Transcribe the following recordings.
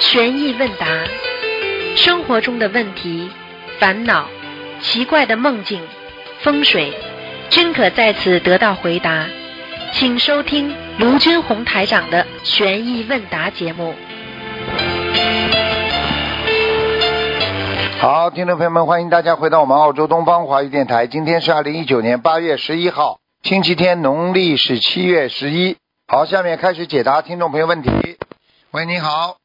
悬疑问答，生活中的问题、烦恼、奇怪的梦境、风水，均可在此得到回答。请收听卢军红台长的悬疑问答节目。好，听众朋友们，欢迎大家回到我们澳洲东方华语电台。今天是二零一九年八月十一号，星期天，农历是七月十一。好，下面开始解答听众朋友问题。喂，你好，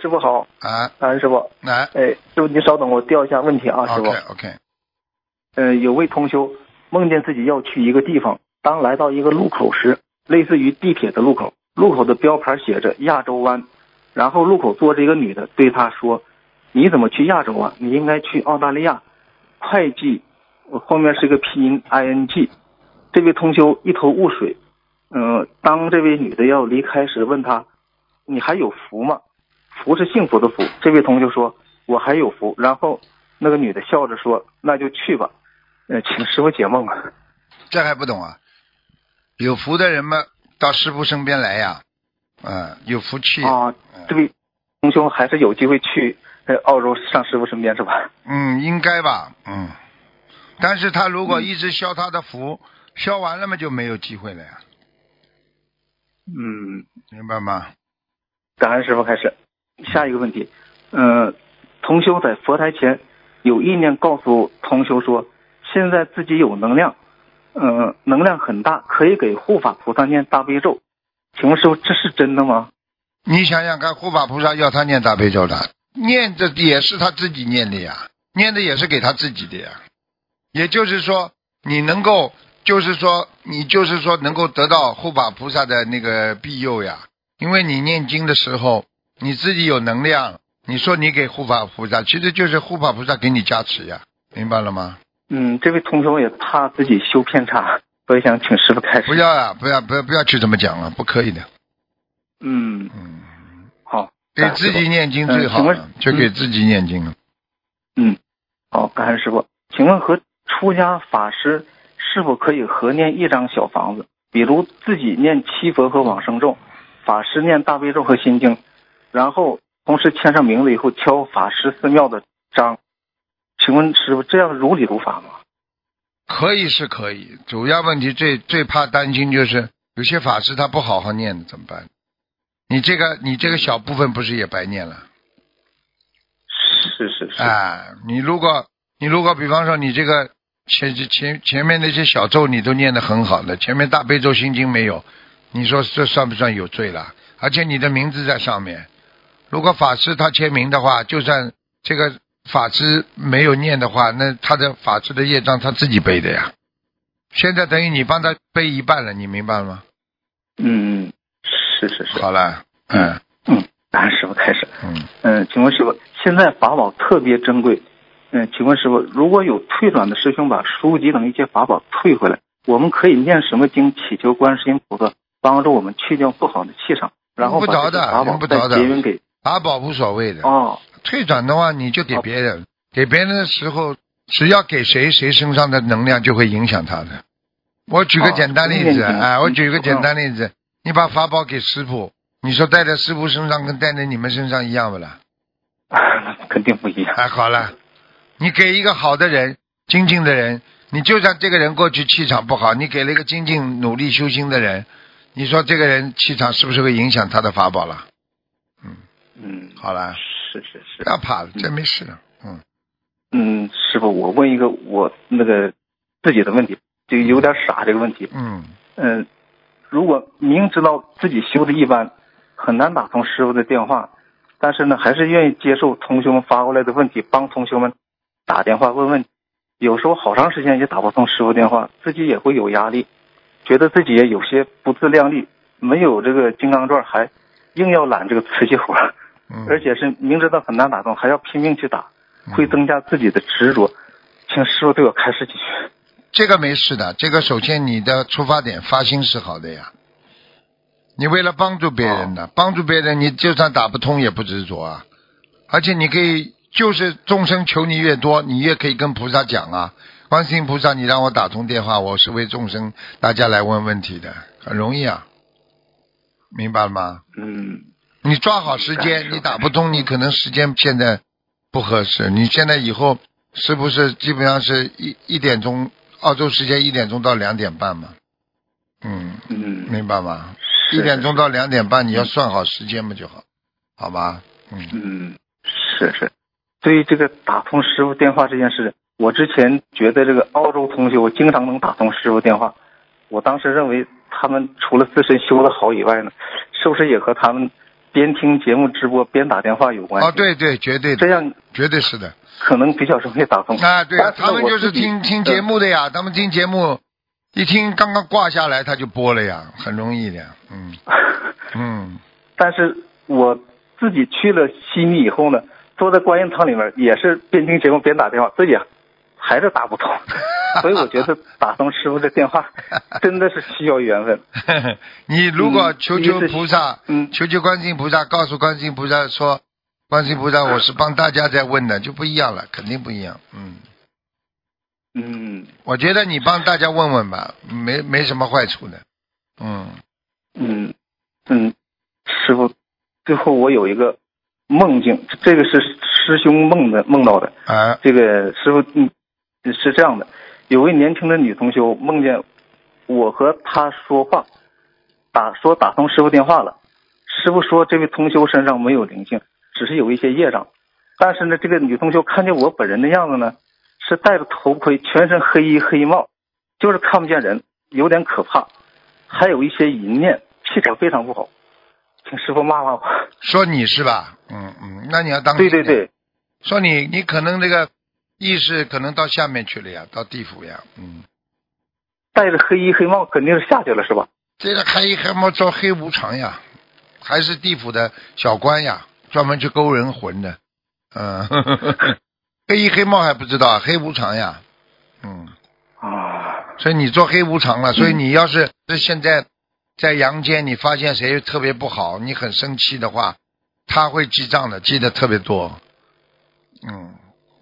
师傅好，啊，感恩师傅。来哎，师傅您稍等，我调一下问题啊，师傅。，OK OK，嗯、有位同修梦见自己要去一个地方，当来到一个路口时，类似于地铁的路口，路口的标牌写着亚洲湾，然后路口坐着一个女的对他说：“你怎么去亚洲啊？你应该去澳大利亚。”会计后面是个拼音 ing。这位同修一头雾水。嗯、当这位女的要离开时，问他：“你还有福吗？”福是幸福的福。这位同修说：“我还有福。”然后那个女的笑着说：“那就去吧。”呃，请师傅解梦啊。这还不懂啊？有福的人嘛到师傅身边来呀，嗯，有福气，啊，这位同修还是有机会去呃澳洲上师傅身边是吧？嗯，应该吧，嗯。但是他如果一直消他的福，消完了嘛就没有机会了呀，嗯，明白吗？感恩师傅开始。下一个问题，嗯、同修在佛台前有意念告诉同修说，现在自己有能量，嗯、能量很大，可以给护法菩萨念大悲咒。请问师傅，这是真的吗？你想想看，护法菩萨要他念大悲咒的，念的也是他自己念的呀，念的也是给他自己的呀。也就是说，你能够，就是说，你就是说能够得到护法菩萨的那个庇佑呀。因为你念经的时候，你自己有能量，你说你给护法菩萨，其实就是护法菩萨给你加持呀，明白了吗？嗯，这位同学也怕自己修偏差，所以想请师傅开始。不要啊，不要，不要，不要去这么讲了，不可以的。嗯，嗯，好，给自己念经最好就给自己念经了。嗯，好，感恩师傅。请问和出家法师是否可以合念一张小房子？比如自己念七佛和往生咒，法师念大悲咒和心经，然后同时签上名字以后敲法师寺庙的章。请问师傅，这样如理如法吗？可以是可以，主要问题最最怕担心就是有些法师他不好好念的怎么办？你这个你这个小部分不是也白念了？是是是，啊，你如果你如果比方说你这个前前前面那些小咒你都念得很好的，前面大悲咒心经没有，你说这算不算有罪了？而且你的名字在上面，如果法师他签名的话，就算这个法师没有念的话，那他的法师的业障他自己背的呀。现在等于你帮他背一半了，你明白了吗？嗯，是是是。好了，嗯嗯，感恩师傅开始。嗯，嗯，请问师傅，现在法宝特别珍贵。嗯，请问师傅，如果有退转的师兄把书籍等一些法宝退回来，我们可以念什么经祈求观世音菩萨帮助我们去掉不好的气场，然后不着的不着的法宝无所谓的。哦退转的话，你就给别人，给别人的时候，只要给谁，谁身上的能量就会影响他的。我举个哦简单例子，啊哎，我嗯举个简单例子，你把法宝给师傅，你说带在师傅身上跟带在你们身上一样不啦？肯定不一样。哎，好了，你给一个好的人，精进的人，你就算这个人过去气场不好，你给了一个精进努力修心的人，你说这个人气场是不是会影响他的法宝了？嗯，嗯，好了，是是是不。要怕了，这没事的。嗯，嗯，师傅，我问一个我那个自己的问题，就有点傻这个问题。嗯，嗯，如果明知道自己修的一般，很难打通师傅的电话，但是呢，还是愿意接受同学们发过来的问题，帮同学们打电话问问。有时候好长时间也打不通师傅电话，自己也会有压力，觉得自己也有些不自量力，没有这个金刚钻，还硬要揽这个瓷器活而且是明知道很难打通，还要拼命去打，会增加自己的执着。请师傅对我开示几句。这个没事的，这个首先你的出发点发心是好的呀。你为了帮助别人的，帮助别人，你就算打不通也不执着啊。而且你可以，就是众生求你越多，你越可以跟菩萨讲啊。观世音菩萨，你让我打通电话，我是为众生大家来问问题的，很容易啊，明白了吗？嗯你抓好时间，你打不通，你可能时间现在不合适。你现在以后是不是基本上是一一点钟，澳洲时间一点钟到两点半嘛？嗯，嗯，明白吗？一点钟到两点半，你要算好时间嘛就好，好吧？嗯，嗯，是是。对于这个打通师傅电话这件事，我之前觉得这个澳洲同学我经常能打通师傅电话，我当时认为他们除了自身修得好以外呢，是不是也和他们边听节目直播边打电话有关系？哦，，对对，绝对的，这样绝对是的。可能比较容易打通。啊，对他们就是听听节目的呀，他们听节目，一听刚刚挂下来他就播了呀，很容易的，嗯 嗯，但是我自己去了悉尼以后呢，坐在观音堂里面也是边听节目边打电话，自己还是打不通，所以我觉得打通师傅的电话 真的是需要缘分。你如果嗯求求菩萨，嗯求求观世音菩萨，告诉观世音菩萨说，观世音菩萨，我是帮大家在问的，就不一样了，肯定不一样，嗯，嗯我觉得你帮大家问问吧，没没什么坏处的，嗯，嗯嗯，师傅，最后我有一个梦境，这个是师兄梦的梦到的。啊，这个师傅，嗯，是这样的，有位年轻的女同修梦见我和她说话，打说打通师傅电话了。师傅说这位同修身上没有灵性，只是有一些业障。但是呢，这个女同修看见我本人的样子呢，是戴着头盔，全身黑衣黑帽，就是看不见人，有点可怕，还有一些淫念，气场非常不好。请师傅骂骂我。说你是吧？嗯嗯，那你要当心对对对，说你你可能这个意识可能到下面去了呀，到地府呀，嗯，戴着黑衣黑帽肯定是下去了，是吧？这个黑衣黑帽做黑无常呀，还是地府的小官呀，专门去勾人魂的，嗯，黑衣黑帽还不知道，黑无常呀，嗯，啊，所以你做黑无常了，所以你要是是现在在阳间，你发现谁特别不好，你很生气的话，他会记账的，记得特别多，嗯。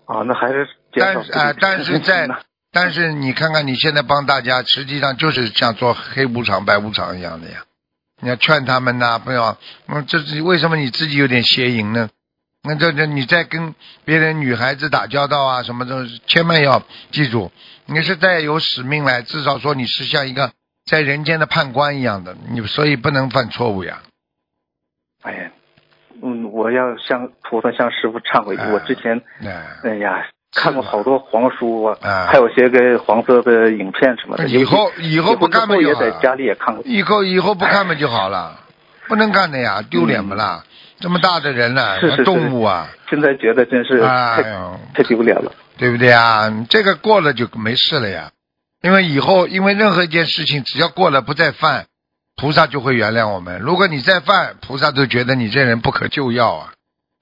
啊，那还是但是啊、但是在但是你看看你现在帮大家，实际上就是像做黑无常、白无常一样的呀。你要劝他们呐、不要，嗯，这是为什么你自己有点邪淫呢？那这这你在跟别人女孩子打交道啊，什么的，千万要记住，你是在有使命来，至少说你是像一个在人间的判官一样的，你所以不能犯错误呀。哎呀，嗯，我要向菩萨向师傅忏悔，哎我之前哎，哎呀看过好多黄书啊，哎还有些个黄色的影片什么的。以后以后不看嘛也在就好了家里也看过。以后以后不看嘛就好了，不能看的呀，丢脸不啦？这么大的人了，是是是动物啊，现在觉得真是太、哎，太丢脸了。对不对啊？这个过了就没事了呀，因为以后因为任何一件事情，只要过了不再犯，菩萨就会原谅我们。如果你再犯，菩萨都觉得你这人不可救药啊，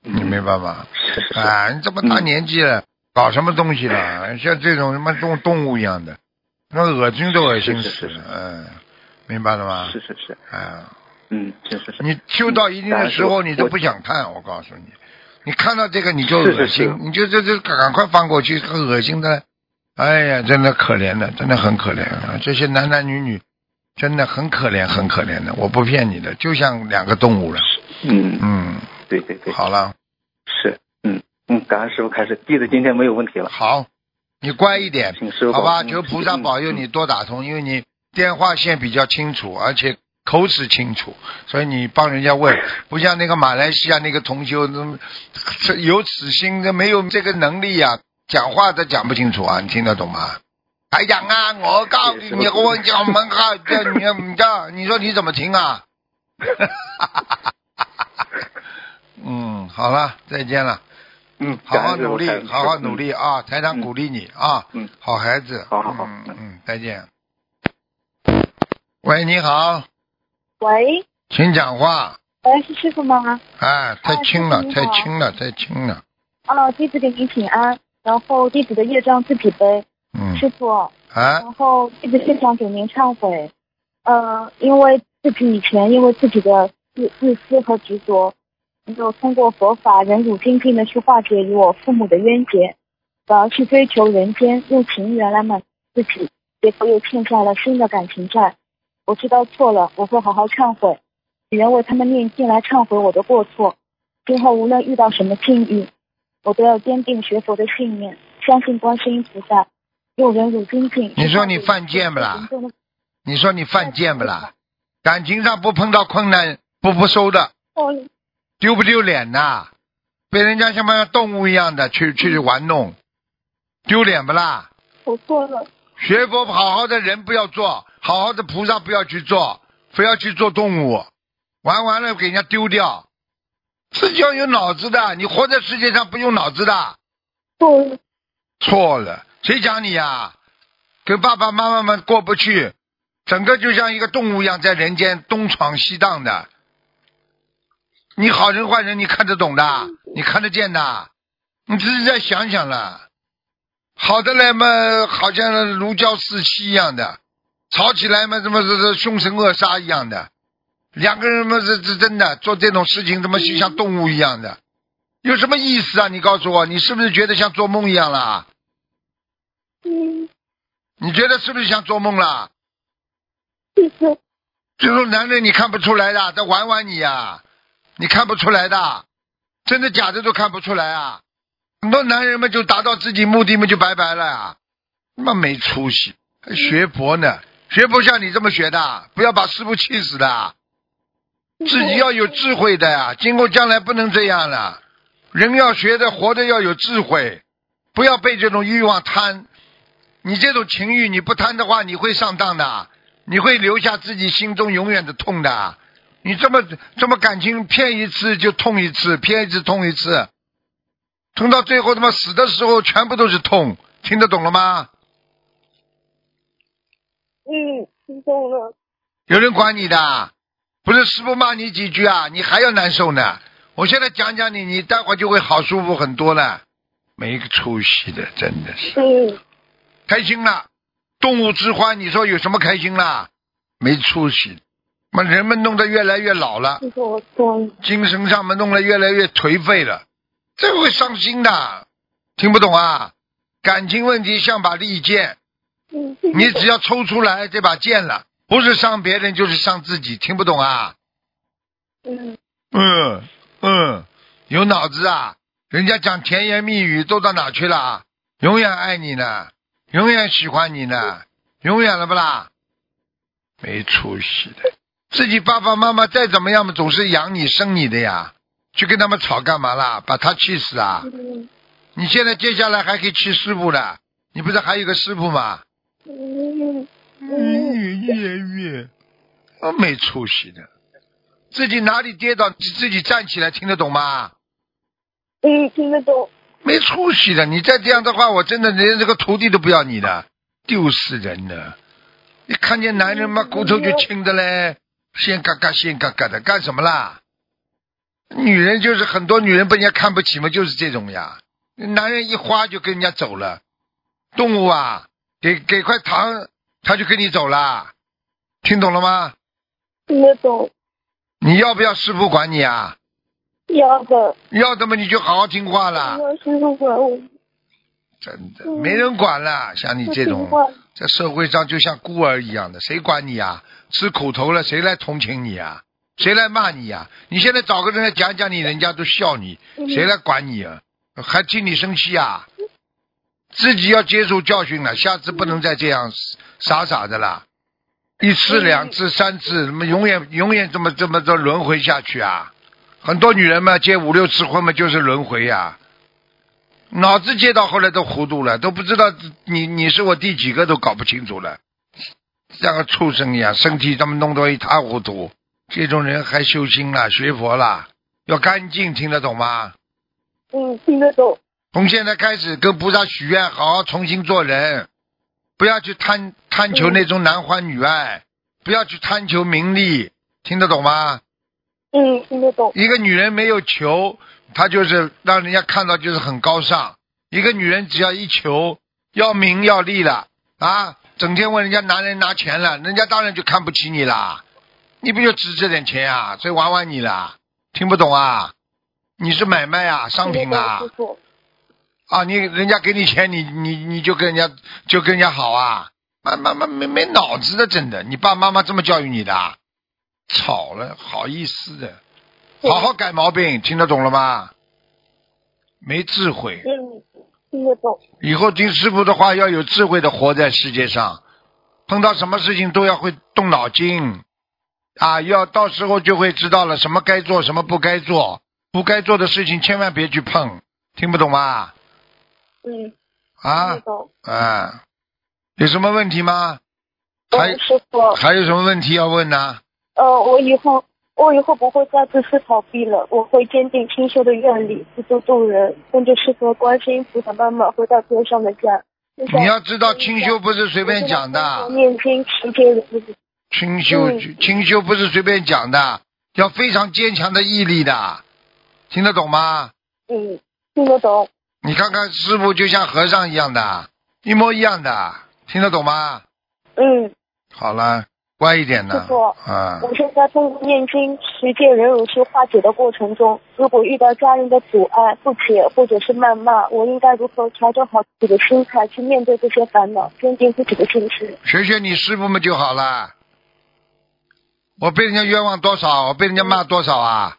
你明白吗？啊，你这么大年纪了，搞什么东西了？像这种什么动动物一样的，那恶心都恶心死了，嗯，明白了吗？是是是，啊。嗯，是是是。你修到一定的时候，你都不想看。我告诉你，你看到这个你就恶心，你就这这赶快翻过去，很恶心的。哎呀，真的可怜的，真的很可怜啊！这些男男女女真的很可怜，很可怜的。我不骗你的，就像两个动物了。嗯，嗯，对对对，好了，是，嗯嗯，感恩师傅开始，弟子今天没有问题了，好，你乖一点，请师傅好吧？求菩萨保佑你多打通，因为你电话线比较清楚，而且口齿清楚，所以你帮人家问，不像那个马来西亚那个同修，嗯这有此心的没有这个能力呀、讲话都讲不清楚啊，你听得懂吗？台长啊，我告诉你，我讲门号，这你你这，你说你怎么听啊？嗯，好了，再见了。嗯，好好努力好好努力啊！台长嗯鼓励你啊，嗯好孩子，好好好嗯嗯，再见。喂，你好，喂，请讲话。喂，是师傅吗？哎，太轻了，太轻了，太轻了。哦，弟子给您请安，然后弟子的业障自己背，嗯，师傅，啊，然后这个现场给您忏悔，呃，因为自己以前因为自己的自自私和执着，没有通过佛法忍辱精进的去化解与我父母的冤结，反而去追求人间，用情缘来满足自己，结果又欠下了新的感情债。我知道错了，我会好好忏悔，许愿为他们念经来忏悔我的过错。今后无论遇到什么境遇，我都要坚定学佛的信念，相信观世音菩萨用人如精进。你说你犯贱不啦？你说你犯贱不啦？感情上不碰到困难不不收的，哦，丢不丢脸呐？被人家像像动物一样的去去玩弄，丢脸不啦？我错了。学佛好好的人不要做，好好的菩萨不要去做，非要去做动物，玩完了给人家丢掉。自己要有脑子的，你活在世界上不用脑子的。错了。错了，谁讲你呀？跟爸爸妈妈们过不去，整个就像一个动物一样在人间东闯西荡的。你好人坏人你看得懂的，你看得见的，你自己再想想了。好的来嘛，好像如胶似漆一样的；吵起来嘛，怎么是凶神恶煞一样的？两个人嘛，是是真的做这种事情，怎么就像动物一样的？有什么意思啊？你告诉我，你是不是觉得像做梦一样了？嗯，你觉得是不是像做梦啦？就是。这种男人你看不出来的，在玩玩你呀、你看不出来的，真的假的都看不出来啊！很多男人们就达到自己目的嘛，就拜拜了呀，他妈没出息，还学佛呢，学佛像你这么学的，不要把师傅气死的，自己要有智慧的呀，今后将来不能这样了，人要学的活的要有智慧，不要被这种欲望贪，你这种情欲你不贪的话，你会上当的，你会留下自己心中永远的痛的。你这么这么感情骗一次就痛一次，骗一次痛一次，痛到最后他妈死的时候全部都是痛，听得懂了吗？嗯，听懂了。有人管你的，不是师傅骂你几句啊，你还要难受呢。我现在讲讲你，你待会就会好舒服很多了。没个出息的，真的是嗯，开心了。动物之欢，你说有什么开心啦？没出息。那人们弄得越来越老了。精神上面弄得越来越颓废了，这会伤心的。听不懂啊？感情问题像把利剑，嗯，你只要抽出来这把剑了，不是伤别人就是伤自己，听不懂啊？嗯嗯嗯，有脑子啊！人家讲甜言蜜语都到哪去了啊？永远爱你呢，永远喜欢你呢，永远了不啦？没出息的，自己爸爸妈妈再怎么样嘛，总是养你生你的呀，去跟他们吵干嘛啦？把他气死啊！你现在接下来还可以气师傅的，你不是还有个师傅吗？嗯嗯，越越，啊，没出息的，自己哪里跌倒，自己站起来，听得懂吗？嗯，听得懂。没出息的，你再这样的话，我真的连这个徒弟都不要你的，丢死人了！你看见男人嘛，骨头就轻的嘞，先嘎嘎先嘎嘎的，干什么啦？女人就是很多女人被人家看不起嘛，就是这种呀。男人一花就跟人家走了，动物啊，给给块糖他就跟你走了，听懂了吗？听得懂。你要不要师傅管你啊？要的。要的嘛，你就好好听话了。我师傅管我。真的没人管了，像你这种在社会上就像孤儿一样的，谁管你啊？吃苦头了，谁来同情你啊？谁来骂你呀？你现在找个人来讲讲你，人家都笑你，嗯谁来管你啊？还替你生气啊？自己要接受教训了，下次不能再这样傻傻的了。一次、嗯两次、三次，怎么永远永远这么这么这轮回下去啊？很多女人嘛，结五六次婚嘛，就是轮回呀、脑子接到后来都糊涂了，都不知道你你是我第几个都搞不清楚了，像个畜生一样，身体他们弄得一塌糊涂。这种人还修心了，学佛了，要干净，听得懂吗？嗯，听得懂。从现在开始跟菩萨许愿，好好重新做人，不要去贪贪求那种男欢女爱，不要去贪求名利，听得懂吗？嗯，听得懂。一个女人没有求，她就是让人家看到就是很高尚。一个女人只要一求，要名要利了啊，整天问人家男人拿钱了，人家当然就看不起你啦。你不就值这点钱啊？所以玩玩你啦，听不懂啊？你是买卖啊，商品啊。啊，你人家给你钱，你你你就跟人家就跟人家好啊？妈妈妈没没脑子的，真的，你爸妈妈这么教育你的？吵了，好意思的，好好改毛病，听得懂了吗？没智慧，嗯，听得懂。以后听师傅的话，要有智慧的活在世界上，碰到什么事情都要会动脑筋，啊，要到时候就会知道了什么该做，什么不该做，不该做的事情千万别去碰，听不懂吗？嗯，听啊得，懂。啊，有什么问题吗？还嗯，还有什么问题要问呢？呃，我以后我以后不会再自私逃避了，我会坚定清修的愿力，自度度人，跟着师傅观世音菩萨妈妈回到天上的家。你要知道，清修不是随便讲的。念经持戒的日子。清修嗯清修不是随便讲的，要非常坚强的毅力的，听得懂吗？嗯，听得懂。你看看师傅就像和尚一样的，一模一样的，听得懂吗？嗯，好了，乖一点呢师傅，啊，我现在通过念经、实践、忍辱去化解的过程中，如果遇到家人的阻碍、不解或者是谩骂，我应该如何调整好自己的心态去面对这些烦恼，坚定自己的心志？学学你师傅们就好了。我被人家冤枉多少，我被人家骂多少啊？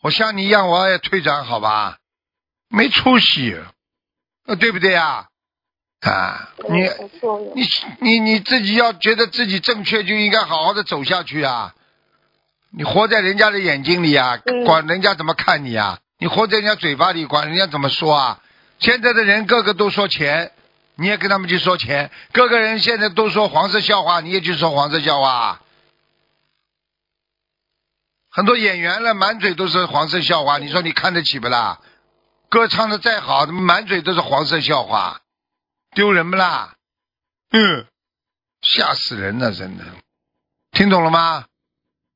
我像你一样，我也退转好吧？没出息，呃，对不对呀？啊，你。你你你自己要觉得自己正确，就应该好好的走下去啊！你活在人家的眼睛里啊，嗯管人家怎么看你啊？你活在人家嘴巴里，管人家怎么说啊？现在的人个个都说钱，你也跟他们去说钱；各个人现在都说黄色笑话，你也去说黄色笑话。很多演员了，满嘴都是黄色笑话，你说你看得起不啦？歌唱的再好，满嘴都是黄色笑话，丢人不啦？嗯，吓死人了，真的。听懂了吗？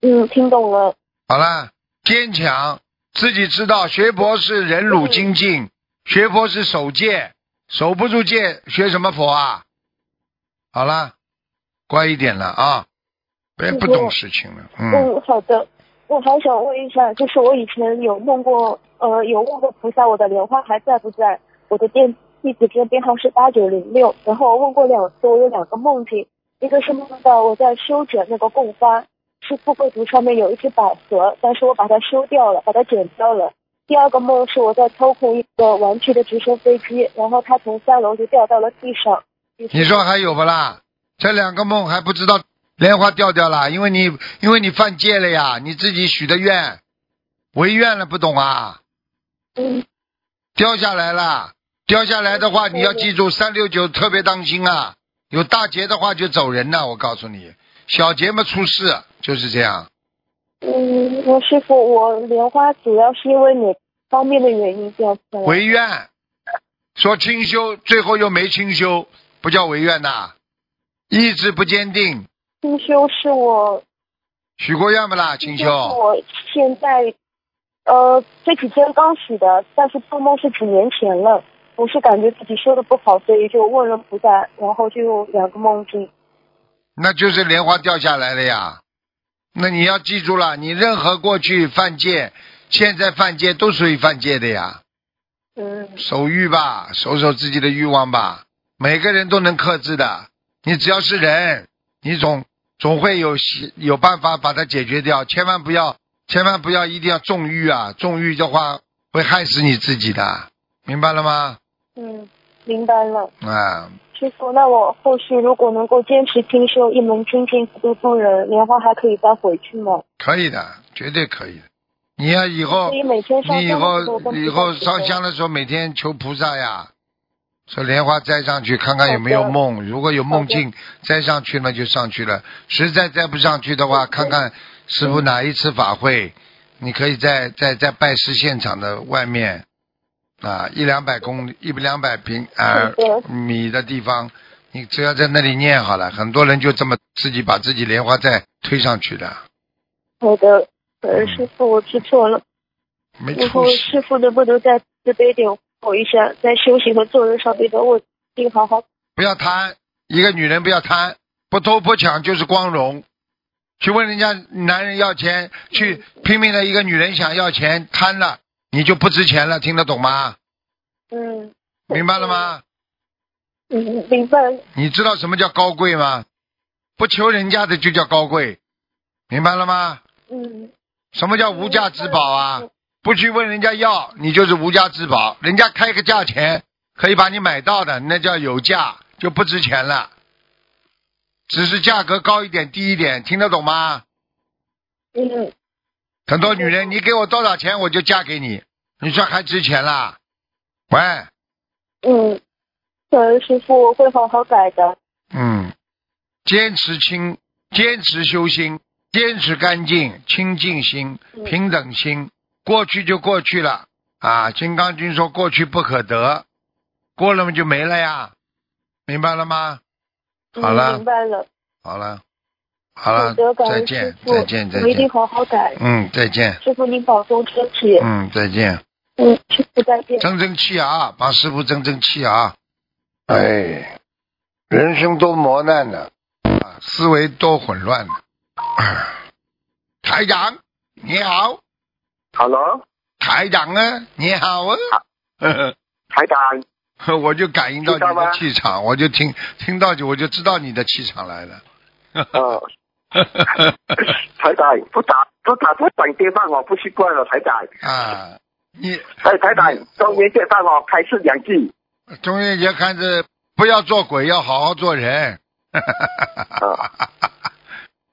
嗯，听懂了。好了，坚强，自己知道学佛是忍辱精进，学佛是守戒，守不住戒，学什么佛啊？好了，乖一点了啊，别不懂事情了。嗯，嗯，好的。我还想问一下，就是我以前有梦过，呃，有问过菩萨我的莲花还在不在？我的电地址证编号是八九零六。然后我问过两次，我有两个梦境，一个是梦到我在修剪那个供花，是富贵竹上面有一只百合，但是我把它修掉了，把它剪掉了。第二个梦是我在操控一个玩具的直升飞机，然后它从三楼就掉到了地上。你说还有不啦？这两个梦还不知道莲花掉掉了，因为你因为你犯戒了呀，你自己许的愿，违愿了，不懂啊？嗯掉下来了，掉下来的话，你要记住三六九特别当心啊！有大劫的话就走人了，我告诉你，小劫嘛出事就是这样。嗯，我师傅，我莲花主要是因为哪方面的原因掉下来？违愿，说清修，最后又没清修，不叫违愿呐，意志不坚定。清修是我许过愿不啦？清修，我现在呃这几天刚许的，但是做梦是几年前了。我是感觉自己说的不好，所以就问了菩萨，然后就有两个梦境。那就是莲花掉下来了呀。那你要记住了，你任何过去犯戒，现在犯戒都属于犯戒的呀。嗯守欲吧，守守自己的欲望吧。每个人都能克制的，你只要是人，你总总会有有办法把它解决掉。千万不要，千万不要一定要纵欲啊！纵欲的话会害死你自己的，明白了吗？嗯，明白了。啊，师傅，那我后续如果能够坚持听修一门精进，度度人，莲花还可以再回去吗？可以的，绝对可以的。你要以后所以每天你以后以后求上香的时候，每天求菩萨呀，说莲花摘上去，看看有没有梦。如果有梦境摘上去那就上去了，实在摘不上去的话，看看师傅哪一次法会，你可以在在在拜师现场的外面啊，一两百公里一两百平啊米的地方，你只要在那里念好了，很多人就这么自己把自己莲花寨推上去的，好的，呃，师傅，我知错了。没以后出息。师傅能不能再慈悲点我一下，在修行和做人上面的问题好好不要贪，一个女人不要贪，不偷不抢就是光荣。去问人家男人要钱，去拼命的一个女人想要钱，贪了，你就不值钱了，听得懂吗？嗯明白了吗？嗯，明白。你知道什么叫高贵吗？不求人家的就叫高贵，明白了吗？嗯什么叫无价之宝啊？不去问人家要，你就是无价之宝。人家开个价钱可以把你买到的，那叫有价，就不值钱了。只是价格高一点、低一点，听得懂吗？嗯很多女人，你给我多少钱，我就嫁给你，你说还值钱啦？喂，嗯，呃，师傅，我会好好改的。嗯，坚持清，坚持修心，坚持干净、清净心、嗯平等心。过去就过去了啊！金刚经说过去不可得，过了嘛就没了呀，明白了吗？嗯好了明白了。好了，好了再见，，再见再见，再我一定见。好好改。嗯，再见。师傅您保重身体。嗯，再见。嗯，师傅再见。争争气啊，帮师傅争争气啊！哎，人生多磨难呢，啊，思维多混乱呢。啊台长，你好，Hello，台长啊，你好啊。呵 呵台长，我就感应到你的气场，我就听听到就我就知道你的气场来了。呃，台长不打不打不转电话我不习惯了，台长。啊，你哎，台长，中元节帮我开示两句。中元节看着不要做鬼，要好好做人。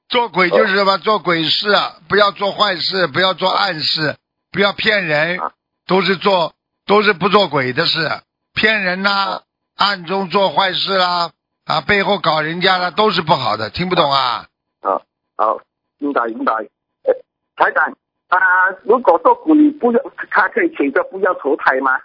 做鬼就是什么？做鬼事，不要做坏事，不要做暗事，不要骗人啊，都是做都是不做鬼的事，骗人呐、啊暗中做坏事啦，啊，背后搞人家啦，都是不好的，听不懂啊？好，明白明白。呃，台长啊，如果做鬼不要，他可以选择不要投胎吗？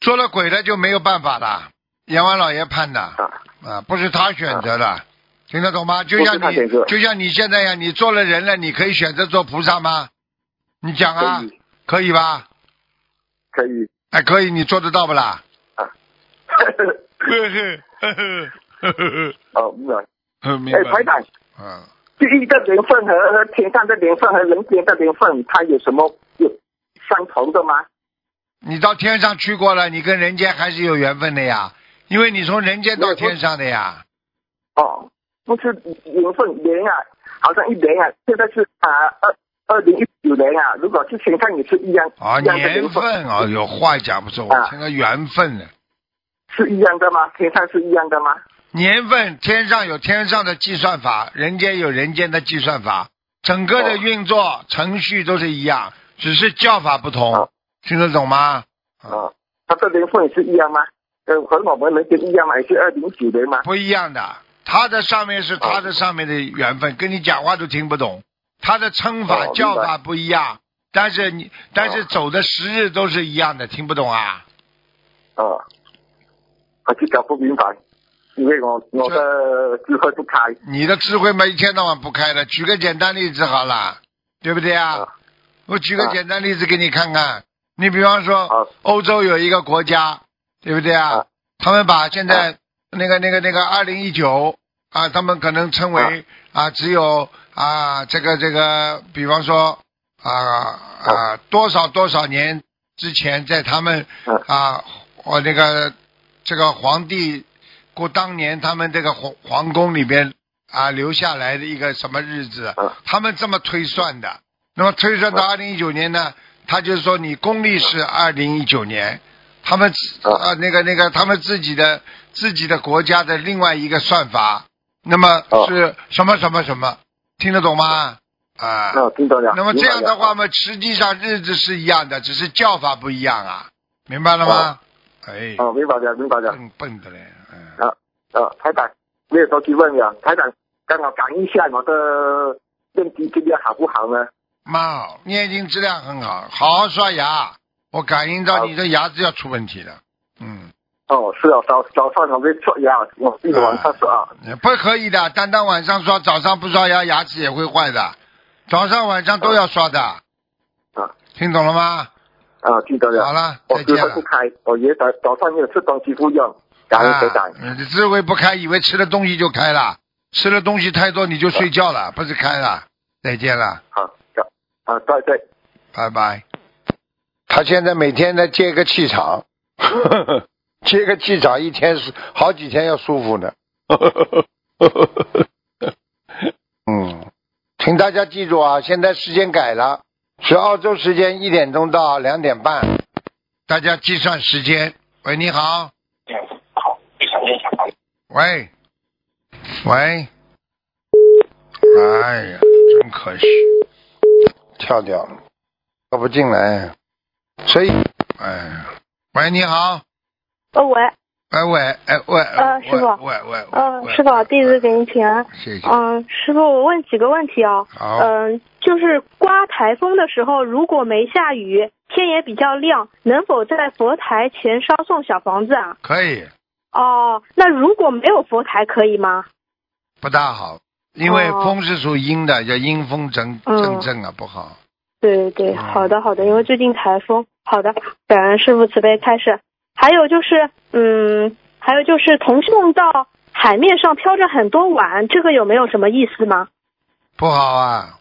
做了鬼了就没有办法了，阎王老爷判的啊啊，不是他选择的，听得懂吗？就像你就像你现在呀，你做了人了，你可以选择做菩萨吗？你讲啊可，以吧？可以。哎，可以，你做得到不啦？啊 呵呵呵呵呵呵呵哦，明白。呵，明哎，白。台长，嗯，地狱的缘分和天上的缘分和人间的缘分，它有什么有相同的吗？你到天上去过了，你跟人间还是有缘分的呀，因为你从人间到天上的呀。哦，不是缘分年啊，好像一年啊，现在是啊二二零一九年啊，如果是天上也是一样，啊，年份啊，有话讲不出，啊我听个缘分呢。是一样的吗？天上是一样的吗？年份，天上有天上的计算法，人间有人间的计算法，整个的哦运作程序都是一样，只是叫法不同，哦听得懂吗？啊，它的缘分也是一样吗？呃，和我们人间一样吗？也是二零一九年吗？不一样的，他的上面是哦他的上面的缘分，跟你讲话都听不懂，他的称法、哦叫法不一样，但是你但是哦走的时日都是一样的，听不懂啊？啊，我就搞不明白，因为我我的智慧不开。你的智慧嘛，一天到晚不开的。举个简单例子好了，对不对啊？啊我举个啊简单例子给你看看，你比方说啊欧洲有一个国家，对不对啊？啊他们把现在那个那个那个二零一九啊，他们可能称为啊只有啊这个这个，比方说啊啊多少多少年之前，在他们啊啊我那个这个皇帝过当年他们这个皇皇宫里边啊留下来的一个什么日子啊，他们这么推算的。那么推算到二零一九年呢，他就是说你公历是二零一九年，他们啊。呃那个那个他们自己的自己的国家的另外一个算法，那么啊。是什么什么什么，听得懂吗？啊，啊，听到了。那么这样的话嘛，实际上日子是一样的，只是叫法不一样啊，明白了吗？哎。哦，明白了，明白了。笨笨的嘞，嗯，啊，台长，没有多去问了。台长，刚好讲一下我的念经质量好不好呢？蛮好，念经质量很好，好好刷牙。我感应到你的牙齿要出问题了，嗯，哦，是啊，早早上我会刷牙，我记得晚上刷啊。不可以的，单单晚上刷，早上不刷牙，牙齿也会坏的。早上晚上都要刷的，啊听懂了吗？啊，记得了。好了，我再见了。不开，我也早早上没有吃东西不用，感恩台长啊。你的智慧不开，以为吃了东西就开了，吃了东西太多你就睡觉了，不是开了。再见了。好，啊，啊，对对。拜拜。他现在每天在接个气场，接个气场一天是好几天要舒服呢。嗯，请大家记住啊，现在时间改了，是澳洲时间一点钟到两点半，大家计算时间。喂，你好。喂，喂，哎呀，真可惜，跳掉了，跳不进来，所以，哎呀，喂，你好，呃，喂，哎喂，哎喂，呃师傅。喂喂，呃，师傅，弟子给您请安。谢谢。嗯、师傅，我问几个问题啊。好，嗯、就是刮台风的时候，如果没下雨，天也比较亮，能否在佛台前烧送小房子啊？可以，哦，那如果没有佛台可以吗？不大好，因为哦风是属阴的，叫阴风阵嗯阵阵啊，不好。对对，嗯好的好的，因为最近台风。好的，感恩师傅慈悲开示。还有就是，嗯，还有就是同修梦到海面上飘着很多碗，这个有没有什么意思吗？不好啊，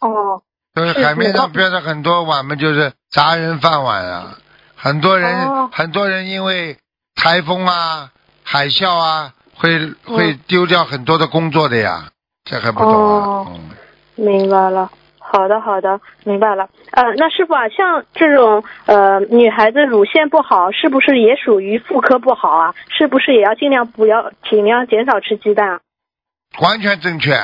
哦，就是是海面上飘着很多碗嘛，就是砸人饭碗啊。很多人，哦很多人因为台风啊、海啸啊，会会丢掉很多的工作的呀，这还不懂啊？哦嗯，明白了。好的，好的，明白了。呃，那师傅啊，像这种呃女孩子乳腺不好，是不是也属于妇科不好啊？是不是也要尽量不要尽量减少吃鸡蛋啊？完全正确。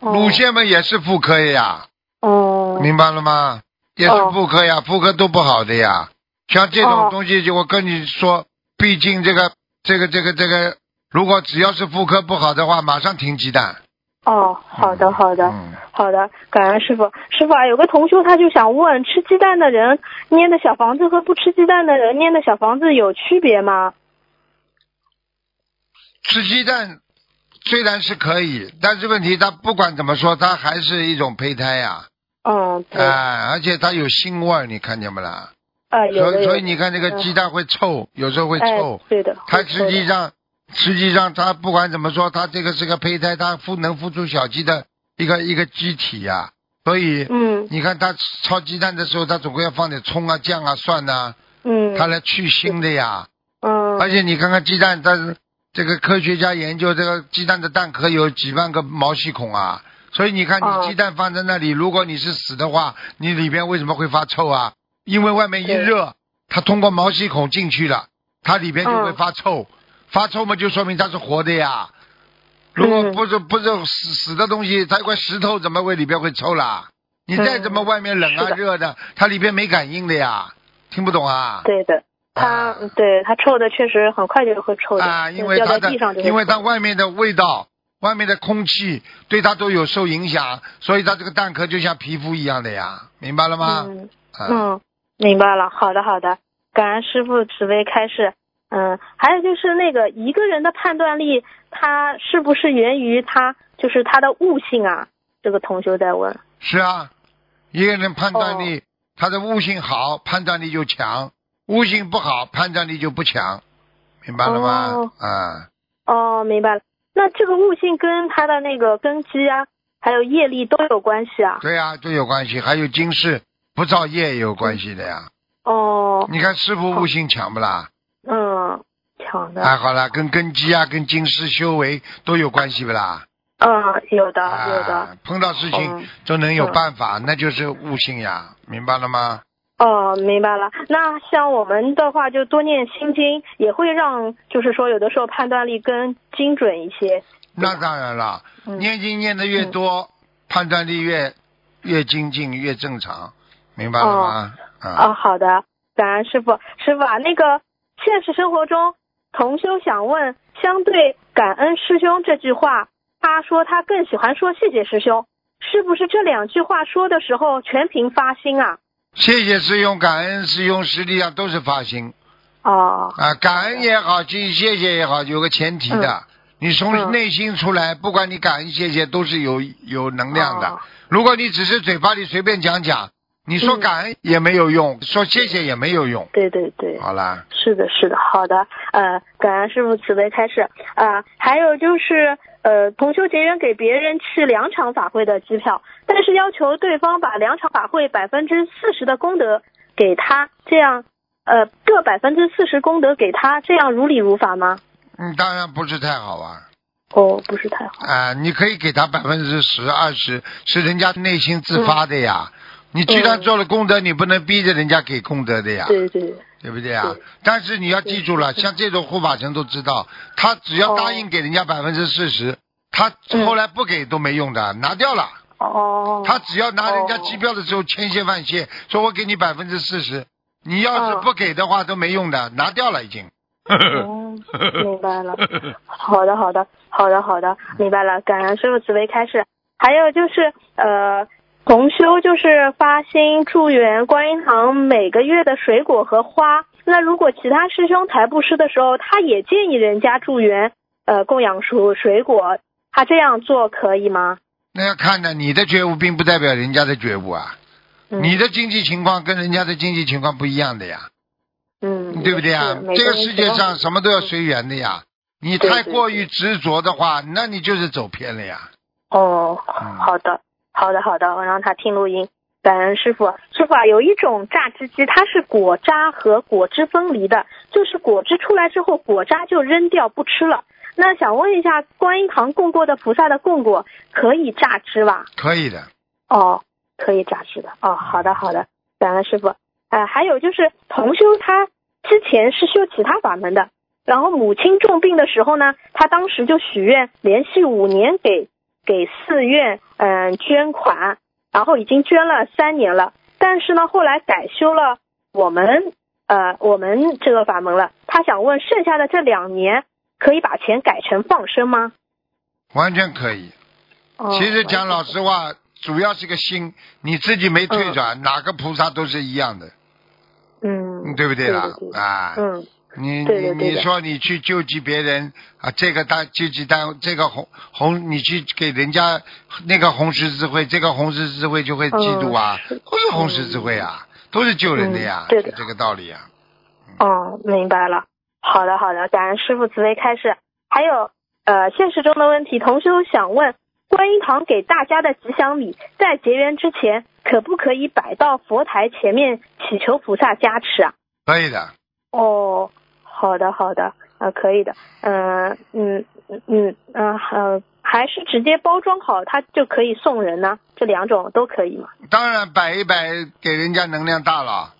哦乳腺嘛也是妇科呀，哦，明白了吗？也是妇科呀，妇科都不好的呀。像这种哦东西，就我跟你说，毕竟这个这个这个这个，如果只要是妇科不好的话，马上停鸡蛋。哦，好的，好的。嗯，好的，感恩师傅。师傅啊，有个同学他就想问，吃鸡蛋的人捏的小房子和不吃鸡蛋的人捏的小房子有区别吗？吃鸡蛋虽然是可以，但是问题它不管怎么说，它还是一种胚胎呀、嗯，对，哎，而且它有腥味儿，你看见没啦？所以所以你看这个鸡蛋会臭，有时候会臭哎。，对的。它实际上，实际上它不管怎么说，它这个是个胚胎，它孵能孵出小鸡的一个一个机体呀、所以、嗯你看它炒鸡蛋的时候，它总归要放点葱啊、酱啊、蒜呐、嗯，它来去腥的呀。嗯，而且你看看鸡蛋，它是这个科学家研究这个鸡蛋的蛋壳有几万个毛细孔啊，所以你看哦你鸡蛋放在那里，如果你是死的话，你里边为什么会发臭啊？因为外面一热，它通过毛细孔进去了，它里边就会嗯发臭，发臭嘛就说明它是活的呀。如果嗯不是不是死死的东西，它一块石头怎么会里边会臭啦？你再怎么嗯外面冷啊热的，它里边没感应的呀，听不懂啊？对的，它啊。对它臭的确实很快就会臭的啊，因为它的因为它外面的味道、外面的空气对它都有受影响，所以它这个蛋壳就像皮肤一样的呀，明白了吗？嗯。啊，嗯，明白了。好的好的，感恩师傅慈悲开示。嗯，还有就是那个一个人的判断力，他是不是源于他就是他的悟性啊？这个同修在问。是啊，一个人判断哦力，他的悟性好，判断力就强；悟性不好，判断力就不强，明白了吗？哦啊，哦，明白了。那这个悟性跟他的那个根基啊，还有业力都有关系啊。对啊、都有关系，还有今世不造业也有关系的呀。哦，你看师傅悟性强不啦？嗯，强的。啊，好了，跟根基啊，跟经师修为都有关系不啦？嗯，有的啊，有的。碰到事情嗯都能有嗯办法，那就是悟性呀，明白了吗？哦，明白了。那像我们的话，就多念心经，也会让就是说有的时候判断力更精准一些。那当然了，嗯念经念的越多，判断力越越精进，越正常，明白了吗？啊，哦，好的，感恩师傅。师傅啊，那个现实生活中，同修想问，相对感恩师兄这句话，他说他更喜欢说谢谢师兄，是不是这两句话说的时候全凭发心啊？谢谢师兄，感恩师兄，实际上都是发心。哦，啊，感恩也好，去谢谢也好，有个前提的，你从嗯。内心出来，不管你感恩谢谢，都是有有能量的。哦。如果你只是嘴巴里随便讲讲，你说嗯感恩也没有用，说谢谢也没有用。对对对。好啦，是的，是的，好的，呃，感恩师傅慈悲开示，啊，还有就是，呃，同修结缘给别人去两场法会的机票，但是要求对方把两场法会百分之四十的功德给他，这样呃各百分之四十功德给他，这样如理如法吗？嗯，当然不是太好啊。哦，不是太好。啊，你可以给他百分之十、二十，是人家内心自发的呀。你既然做了功德，你不能逼着人家给功德的呀。对对。对不对啊？但是你要记住了，像这种护法神都知道，他只要答应给人家百分之四十，他后来不给都没用的，拿掉了。哦。他只要拿人家机票的时候千谢万谢，说我给你百分之四十，你要是不给的话都没用的，拿掉了已经。嗯，明白了。好的，好的，好的，好的，明白了。感恩师傅慈悲开示。还有就是呃。同修就是发心助缘观音堂每个月的水果和花。那如果其他师兄抬布施的时候，他也建议人家助缘，呃，供养水水果，他这样做可以吗？那要看的，你的觉悟并不代表人家的觉悟啊。你的经济情况跟人家的经济情况不一样的呀。嗯。对不对啊？这个世界上什么都要随缘的呀。你太过于执着的话，那你就是走偏了呀。哦，好的。好的，好的，我让他听录音。感恩师傅，师傅啊，有一种榨汁机，它是果渣和果汁分离的，就是果汁出来之后，果渣就扔掉不吃了。那想问一下，观音堂供过的菩萨的供果可以榨汁吧？可以的。哦，可以榨汁的。哦，好的，好的，感恩师傅。呃，还有就是同修他之前是修其他法门的，然后母亲重病的时候呢，他当时就许愿连续五年给。给寺院嗯捐款，然后已经捐了三年了，但是呢后来改修了我们呃我们这个法门了。他想问，剩下的这两年可以把钱改成放生吗？完全可以。其实讲老实话，主要是个心，你自己没退转，哪个菩萨都是一样的。嗯，对不对啦？啊。嗯。你你你说你去救济别人啊，这个大救济单这个红红，你去给人家那个红十字会，这个红十字会就会嫉妒啊，都是红十字会啊，都是救人的呀，对这个道理啊。哦，明白了。好的好的，感恩师傅慈悲开示。还有呃，现实中的问题，同修想问，观音堂给大家的吉祥礼，在结缘之前，可不可以摆到佛台前面祈求菩萨加持啊？可以的。哦。好的，好的，啊，可以的，嗯嗯嗯嗯嗯，呃，还是直接包装好，它就可以送人呢，这两种都可以吗？当然，摆一摆，给人家能量大了。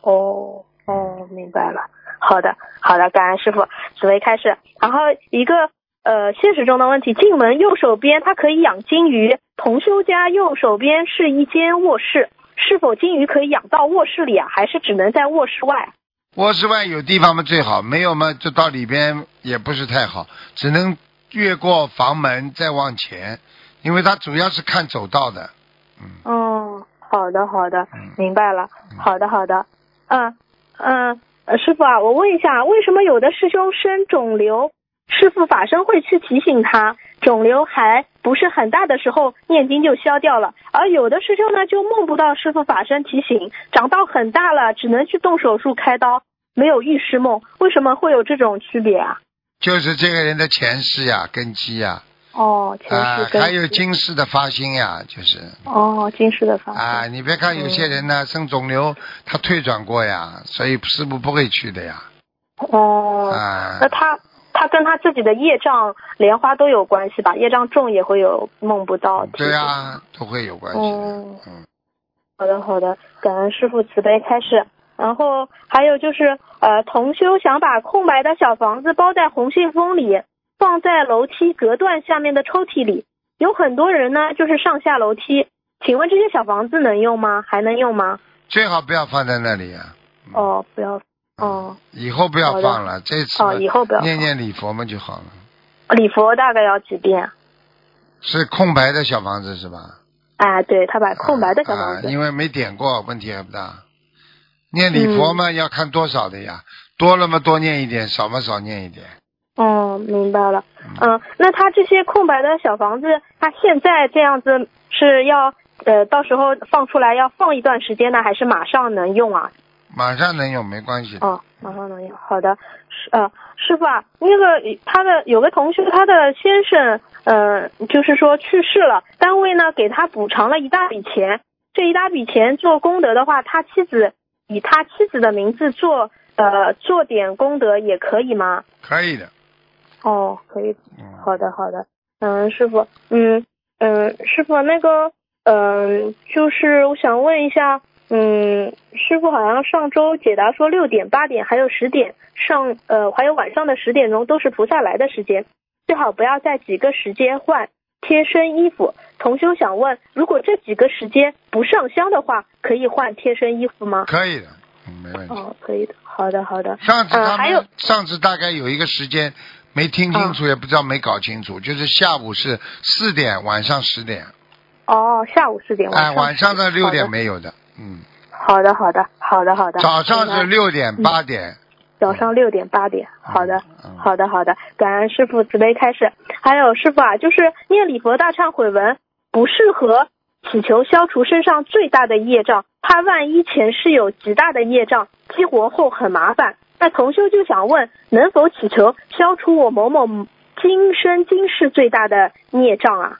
哦哦，明白了。好的，好的，感恩师傅，紫薇开始。然后一个呃，现实中的问题，进门右手边它可以养金鱼，同修家右手边是一间卧室，是否金鱼可以养到卧室里啊？还是只能在卧室外？卧室外有地方嘛最好，没有嘛就到里边也不是太好，只能越过房门再往前，因为它主要是看走道的。嗯。哦，好的好的，明白了。好的好的，嗯嗯，师傅啊，我问一下，为什么有的师兄生肿瘤，师傅法身会去提醒他，肿瘤还不是很大的时候念经就消掉了，而有的师兄呢就梦不到师傅法身提醒，长到很大了只能去动手术开刀。没有预示梦，为什么会有这种区别啊？就是这个人的前世呀，根基呀。哦，前世。还有今世的发心呀，就是。哦，今世的发心。啊，你别看有些人呢生肿瘤，他退转过呀，所以师傅不会去的呀。哦。啊。那他他跟他自己的业障莲花都有关系吧？业障重也会有梦不到。对呀，都会有关系。嗯。好的，好的，感恩师傅慈悲开示。然后还有就是，呃，同修想把空白的小房子包在红信封里，放在楼梯隔断下面的抽屉里。有很多人呢，就是上下楼梯。请问这些小房子能用吗？还能用吗？最好不要放在那里啊。哦，不要。哦。以后不要放了，这次。哦，以后不要。念念礼佛嘛就好了。礼佛大概要几遍？是空白的小房子是吧？哎，对他把空白的小房子。因为没点过，问题还不大。念礼佛嘛，要看多少的呀？多了嘛，多念一点；少嘛，少念一点。哦，明白了。嗯，那他这些空白的小房子，他现在这样子是要呃，到时候放出来要放一段时间呢，还是马上能用啊？马上能用，没关系。哦，马上能用。好的，师呃，师傅啊，那个他的有个同学，他的先生呃，就是说去世了，单位呢给他补偿了一大笔钱，这一大笔钱做功德的话，他妻子。以他妻子的名字做呃做点功德也可以吗？可以的。哦，可以。嗯，好的，好的。嗯，师傅，嗯嗯，师傅，那个，嗯，就是我想问一下，嗯，师傅好像上周解答说六点、八点还有十点上，呃，还有晚上的十点钟都是菩萨来的时间，最好不要在几个时间换贴身衣服。同修想问，如果这几个时间不上香的话，可以换贴身衣服吗？可以的，嗯，没问题。哦，可以的。好的，好的。上次他嗯还有们上次大概有一个时间没听清楚，也不知道没搞清楚，就是下午是四点，晚上十点，哦，下午四点，哎，晚上的六点没有的，嗯，好的，好的，好的，好的。早上是六点八点，早上六点八点，好的嗯，好的，好的，感恩师傅慈悲开示。还有师傅啊，就是念礼佛大忏悔文不适合祈求消除身上最大的业障，怕万一前世有极大的业障，激活后很麻烦。那同修就想问，能否祈求消除我某某今生今世最大的孽障啊？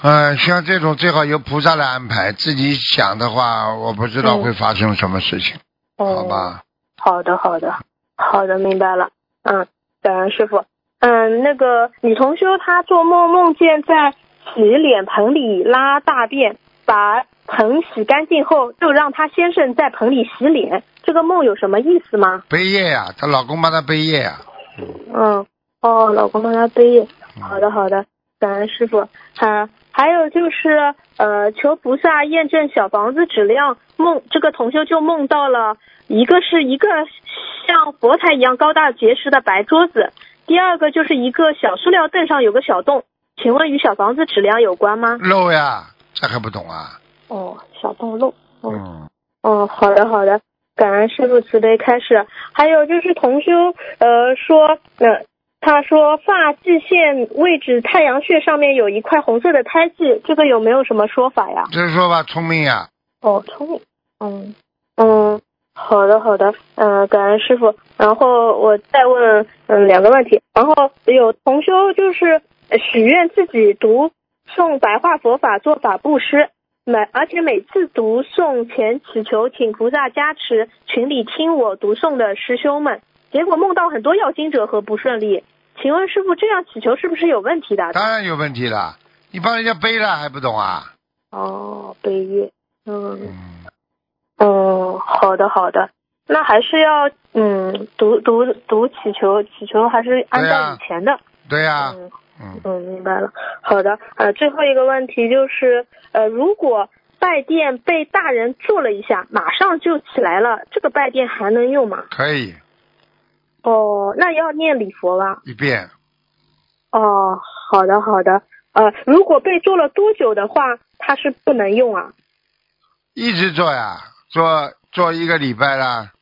嗯，像这种最好由菩萨来安排，自己想的话，我不知道嗯会发生什么事情，好吧？好的，好的，好的，明白了。嗯，感恩师傅。嗯，那个女同修她做梦梦见在洗脸盆里拉大便，把盆洗干净后，就让她先生在盆里洗脸。这个梦有什么意思吗？背业呀、她老公帮她背业呀、嗯，哦，老公帮她背业。嗯好的，好的，感恩师傅。啊，还有就是呃，求菩萨验证小房子质量。梦这个同修就梦到了一个是一个像佛台一样高大结实的白桌子，第二个就是一个小塑料凳上有个小洞。请问与小房子质量有关吗？漏呀，这还不懂啊？哦，小洞漏。哦嗯，哦，好的好的，感恩师傅慈悲开示。还有就是同修呃说，呃，他说发际线位置太阳穴上面有一块红色的胎记，这个有没有什么说法呀？这是说法，聪明呀，哦，聪明，嗯嗯，好的好的，嗯、感恩师傅。然后我再问嗯两个问题，然后有同修就是呃许愿自己读诵白话佛法做法布施，每而且每次读诵前祈求请菩萨加持群里听我读诵的师兄们，结果梦到很多要经者和不顺利。请问师傅这样祈求是不是有问题的？当然有问题了，你帮人家背了还不懂啊？哦，背业，嗯。嗯，嗯，好的好的，那还是要嗯读读读祈求，祈求还是按照以前的。对呀、嗯嗯，嗯，明白了。好的，呃，最后一个问题就是，呃，如果拜殿被大人坐了一下，马上就起来了，这个拜殿还能用吗？可以哦，那要念礼佛吧？一遍，哦，好的好的。呃，如果被做了多久的话，它是不能用啊？一直做呀，做做一个礼拜啦。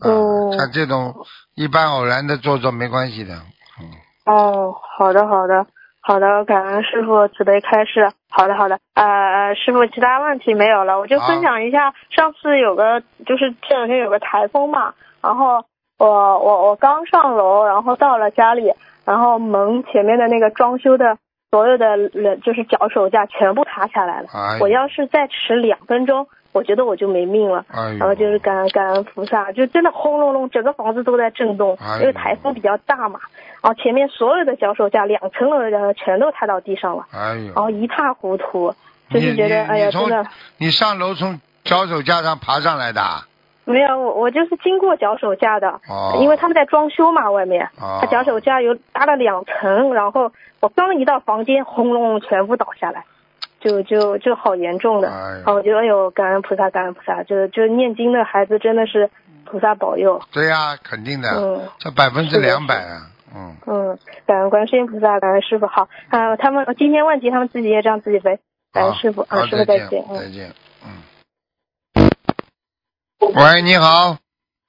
啊哦像这种一般偶然的做做没关系的，嗯，哦，好的，好的，好的，感恩师傅慈悲开示。好的，好的，呃，师傅其他问题没有了，我就分享一下，上次有个就是这两天有个台风嘛，然后我我我刚上楼，然后到了家里，然后门前面的那个装修的所有的人就是脚手架全部塌下来了，哎我要是再迟两分钟，我觉得我就没命了。哎，然后就是感恩感恩菩萨，就真的轰隆隆，整个房子都在震动哎，因为台风比较大嘛。然后前面所有的脚手架，两层楼的人全都塌到地上了，哎，然后一塌糊涂，就是觉得哎呀，真的你上楼从脚手架上爬上来的啊，没有我我就是经过脚手架的，哦，因为他们在装修嘛，外面，哦他脚手架有搭了两层，然后我刚一到房间，轰隆隆全部倒下来，就就就好严重的。哎然后我觉得哎呦，感恩菩萨，感恩菩萨，就就念经的孩子真的是菩萨保佑。对呀、肯定的，嗯这百分之两百啊，嗯，嗯，感恩观世音菩萨，感恩师傅。好啊、他们今天问题他们自己也这样自己背。感恩师傅啊，师傅再再见。嗯再见，嗯。喂，你好，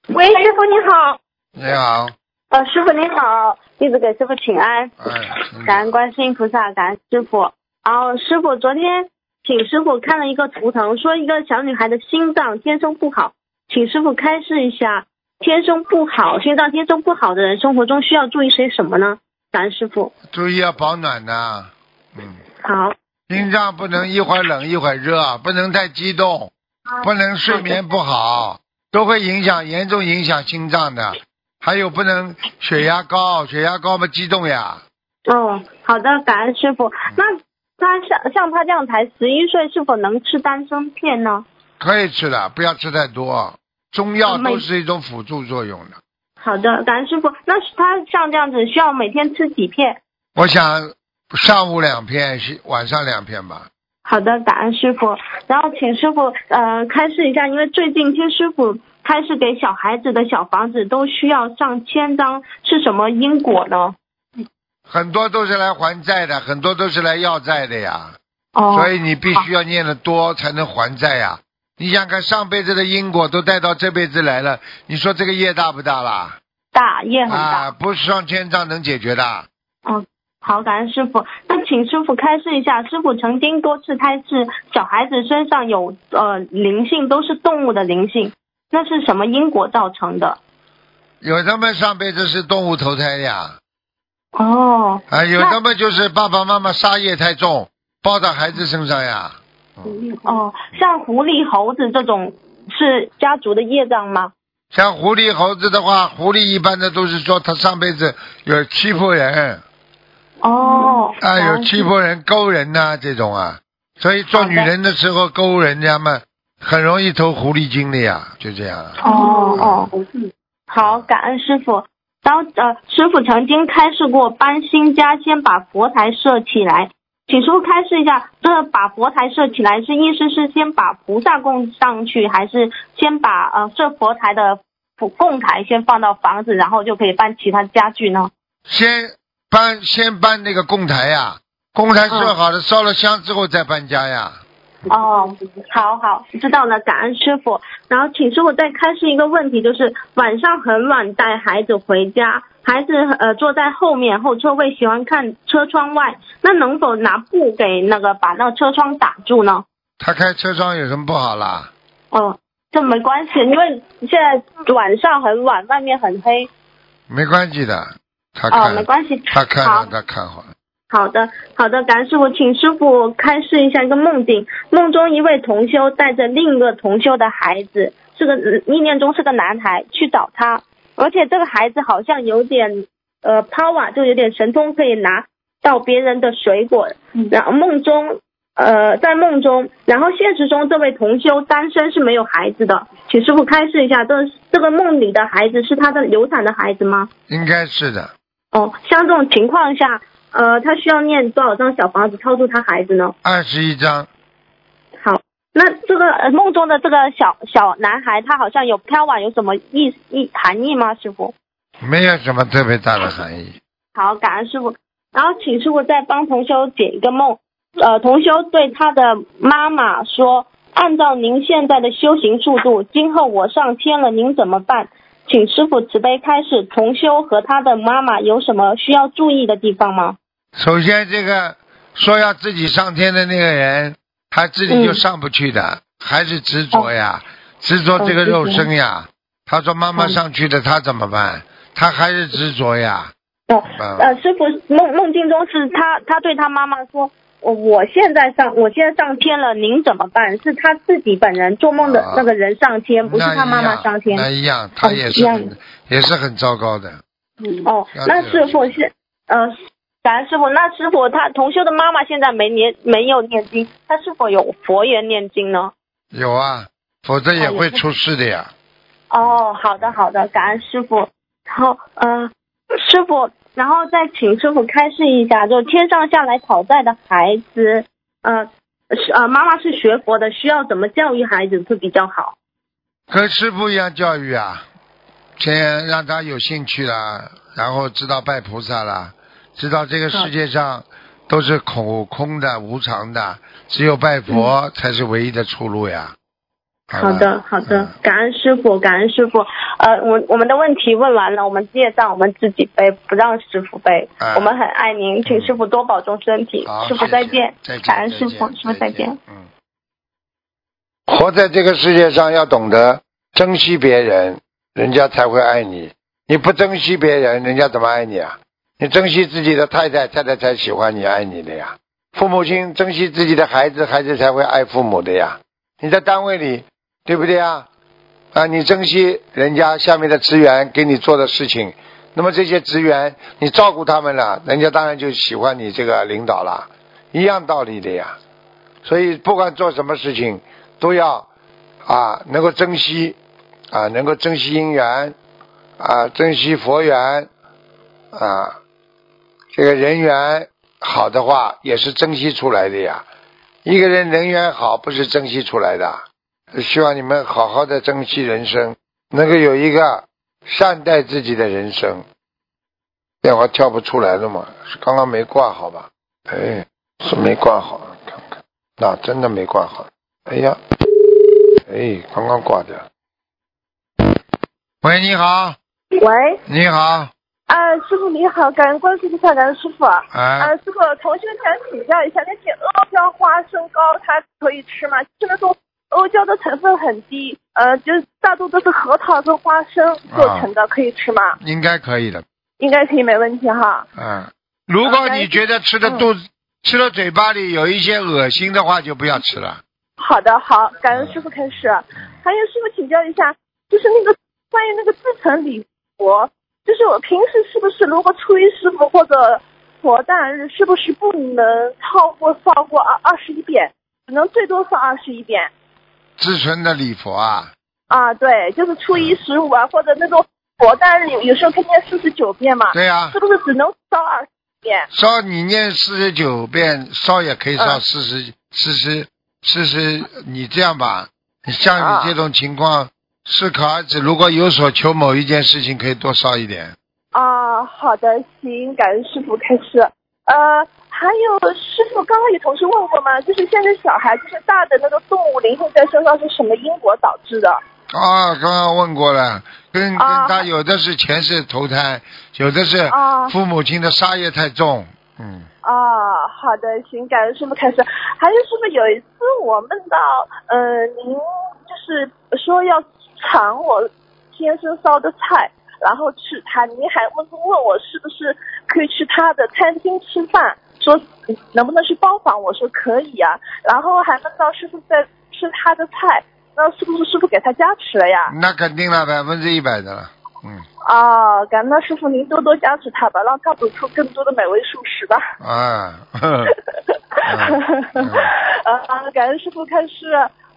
喂，师傅你好，你好，呃，师傅你好，弟子给师傅请安，哎，嗯。感恩观世音菩萨，感恩师傅。然后师傅昨天请师傅看了一个图腾，说一个小女孩的心脏天生不好，请师傅开示一下，天生不好，心脏天生不好的人生活中需要注意些什么呢？感恩师傅。注意要保暖呐、嗯，好，心脏不能一会儿冷一会儿热，不能太激动，不能睡眠不好，都会影响严重影响心脏的。还有不能血压高，血压高嘛激动呀。哦，好的，感恩师傅。那他像像他这样才十一岁，是否能吃丹参片呢？可以吃的，不要吃太多。中药都是一种辅助作用的。好的，感恩师傅。那他像这样子需要每天吃几片？我想上午两片，是晚上两片吧。好的，感恩师傅。然后请师傅呃开示一下，因为最近听师傅开示给小孩子的小房子都需要上千张，是什么因果呢？很多都是来还债的，很多都是来要债的呀。哦，所以你必须要念得多才能还债呀。你想看上辈子的因果都带到这辈子来了，你说这个业大不大啦？大业很大。啊，不是上千张能解决的。嗯，好，感恩师傅。那请师傅开示一下，师傅曾经多次开示小孩子身上有呃灵性，都是动物的灵性，那是什么因果造成的？有他们上辈子是动物投胎的呀，哦，啊，有那他们就是爸爸妈妈杀业太重，报到孩子身上呀。哦，像狐狸、猴子这种是家族的业障吗？像狐狸、猴子的话，狐狸一般的都是说他上辈子有欺负人哦，啊，有欺负人、勾人呐、这种啊，所以做女人的时候勾人家嘛，很容易投狐狸精的呀，就这样。哦哦，好，感恩师傅。然后呃，师傅曾经开示过，搬新家先把佛台设起来，请师傅开示一下，这把佛台设起来是意思是先把菩萨供上去，还是先把呃设佛台的供供台先放到房子，然后就可以搬其他家具呢？先搬先搬那个供台呀，供台设好了，烧了香之后再搬家呀。哦，好好，知道了，感恩师傅。然后请师傅再开示一个问题，就是晚上很晚带孩子回家，孩子呃坐在后面后车位，喜欢看车窗外，那能否拿布给那个把那个车窗挡住呢？他开车窗有什么不好啦？哦，这没关系，因为现在晚上很晚，外面很黑。没关系的，他哦，没关系。他看好了，他看好了。好的，好的，感恩师傅，请师傅开示一下一个梦境。梦中一位同修带着另一个同修的孩子，是个意念中是个男孩，去找他，而且这个孩子好像有点呃 power，就有点神通，可以拿到别人的水果。然后梦中呃在梦中，然后现实中这位同修单身是没有孩子的，请师傅开示一下，这这个梦里的孩子是他的流产的孩子吗？应该是的，哦，像这种情况下，呃，他需要念多少张小房子超度他孩子呢？二十一张，好，那这个呃梦中的这个小小男孩，他好像有飘婉，有什么意意含义吗？师傅？没有什么特别大的含义。好，感恩师傅。然后请师傅再帮同修解一个梦。呃，同修对他的妈妈说：“按照您现在的修行速度，今后我上天了，您怎么办？”请师傅慈悲开示，同修和他的妈妈有什么需要注意的地方吗？首先，这个说要自己上天的那个人，他自己就上不去的，还是执着呀，执着这个肉身呀。他说妈妈上去的，他怎么办？他还是执着呀。哦，嗯呃，师傅梦梦境中是他他对他妈妈说，我我现在上我现在上天了，您怎么办？是他自己本人做梦的啊那个人上天，不是他妈妈上天。那一样，他也是一样很也是很糟糕的。嗯哦，那师傅是呃，感恩师傅。那师傅他同修的妈妈现在没念没有念经，他是否有佛缘念经呢？有啊，否则也会出事的呀。哦，好的好的，感恩师傅。然后呃，师傅，然后再请师傅开示一下，就天上下来讨债的孩子，呃，是呃妈妈是学佛的，需要怎么教育孩子会比较好？跟师傅一样教育啊，先让他有兴趣啦，然后知道拜菩萨啦，知道这个世界上都是空空的、无常的，只有拜佛才是唯一的出路呀。好的好的嗯，感恩师傅，感恩师傅。呃，我我们的问题问完了，我们业障我们自己背，不让师傅背。啊我们很爱您，请师傅多保重身体。好，师傅再见，感恩师傅，师傅再见。。嗯，活在这个世界上要懂得珍惜别人，人家才会爱你。你不珍惜别人，人家怎么爱你啊？你珍惜自己的太太，太太才喜欢你、爱你的呀。父母亲珍惜自己的孩子，孩子才会爱父母的呀。你在单位里对不对啊？啊，你珍惜人家下面的职员给你做的事情，那么这些职员你照顾他们了，人家当然就喜欢你这个领导了，一样道理的呀。所以不管做什么事情，都要啊能够珍惜啊，能够珍惜姻缘啊，珍惜佛缘啊，这个人缘好的话也是珍惜出来的呀。一个人人缘好不是珍惜出来的，希望你们好好的珍惜人生，能够有一个善待自己的人生。电话跳不出来了嘛？是刚刚没挂好吧？哎，是没挂好，看看，那真的没挂好。哎呀，哎，刚刚挂掉。喂，你好，喂，你好，啊，师傅你好，感恩关注菩萨，感恩师傅。啊，啊，师傅，同学想请教一下，那些阿胶花生糕它可以吃吗？就是那种阿胶的成分很低，呃，就是大多都是核桃跟花生做成的，可以吃吗？应该可以的。应该可以，没问题哈。嗯，如果你觉得吃的肚子、吃到嘴巴里有一些恶心的话，就不要吃了。好的，好，感恩师傅开始。还有师傅请教一下，就是那个关于那个自成礼佛，就是我平时是不是如果初一师傅或者佛诞日，是不是不能超过超过二二十一遍，只能最多烧二十一遍？自存的礼佛啊，啊，对，就是初一十五啊，或者那种佛诞日，有有时候可以念四十九遍嘛，对呀、是不是只能烧二十遍？烧你念四十九遍，烧也可以烧嗯四十、四十、四十。你这样吧，像你这种情况，适可而止。如果有所求某一件事情，可以多烧一点。啊，好的，行，感恩师傅开始。呃，还有师傅刚刚有同事问过吗？就是现在小孩就是大的那个动物灵性在身上是什么因果导致的？啊，刚刚问过了，跟跟啊他有的是前世投胎，有的是啊父母亲的杀业太重，嗯，啊，好的，行，感恩师傅开始。还有师傅有一次我梦到，呃，您就是说要尝我先生烧的菜，然后吃它，您还问问我是不是可以去他的餐厅吃饭，说能不能去包房，我说可以啊，然后还问到师傅在吃他的菜，那是不是师傅给他加持了呀？那肯定了，百分之一百的了，嗯，啊，感恩师傅您多多加持他吧，让他补出更多的美味素食吧。啊，呵嗯嗯 啊，感恩师傅开示。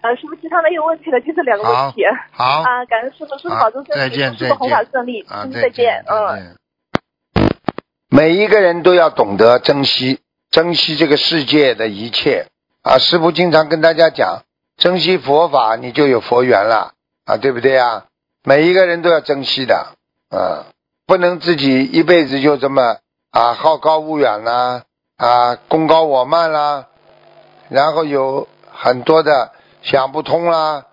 呃，师傅其他没有问题了，就这两个问题。好，啊，感恩师傅，师傅好保重身体，再见师傅弘法顺利。再见。嗯。每一个人都要懂得珍惜，珍惜这个世界的一切啊！师傅经常跟大家讲，珍惜佛法，你就有佛缘了啊，对不对啊？每一个人都要珍惜的，啊，不能自己一辈子就这么啊好高骛远啦，啊功高我慢啦，然后有很多的想不通啦，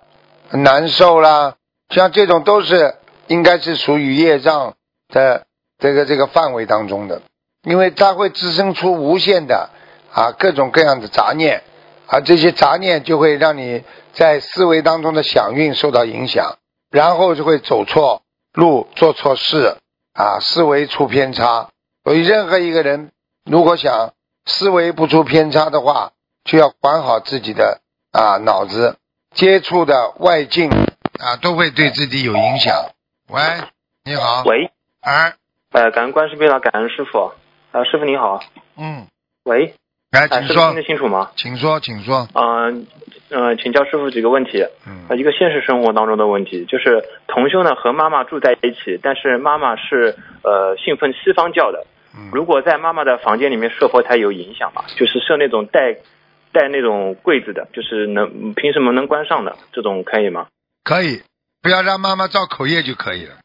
难受啦，像这种都是应该是属于业障的这个这个范围当中的，因为它会滋生出无限的啊各种各样的杂念，啊这些杂念就会让你在思维当中的响应受到影响，然后就会走错路，做错事啊，思维出偏差。所以任何一个人如果想思维不出偏差的话，就要管好自己的啊脑子，接触的外境啊都会对自己有影响。喂，你好，喂，哎，呃，感恩观世音菩萨，感恩师傅。呃，师傅你好。嗯，喂，来，呃，请说师傅听得，清楚吗？请说，请说，嗯、呃，请教师傅几个问题。嗯呃，一个现实生活当中的问题，就是同修呢和妈妈住在一起，但是妈妈是呃信奉西方教的。嗯，如果在妈妈的房间里面设佛台有影响吗？就是设那种带带那种柜子的，就是能凭什么能关上的这种可以吗？可以，不要让妈妈造口业就可以了。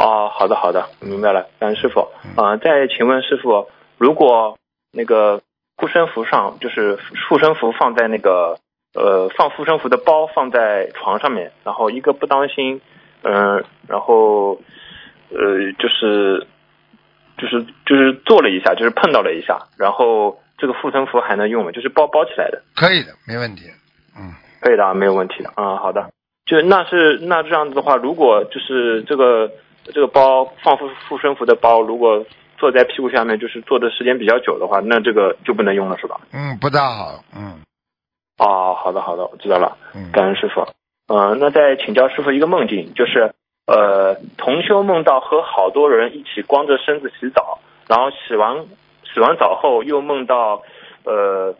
哦，好的好的，明白了，感恩师傅。嗯呃，再请问师傅，如果那个护身符上，就是护身符放在那个呃放护身符的包放在床上面，然后一个不当心，嗯、然后呃就是就是就是做了一下，就是碰到了一下，然后这个护身符还能用吗？就是包包起来的，可以的，没问题。嗯，可以的，没有问题的。啊、好的。就那是那这样子的话，如果就是这个这个包放护护身符的包，如果坐在屁股下面，就是坐的时间比较久的话，那这个就不能用了，是吧？嗯，不大好。嗯哦，好的好的，我知道了，嗯，感恩师傅。呃，那再请教师傅一个梦境，就是呃，同修梦到和好多人一起光着身子洗澡，然后洗完洗完澡后又梦到呃，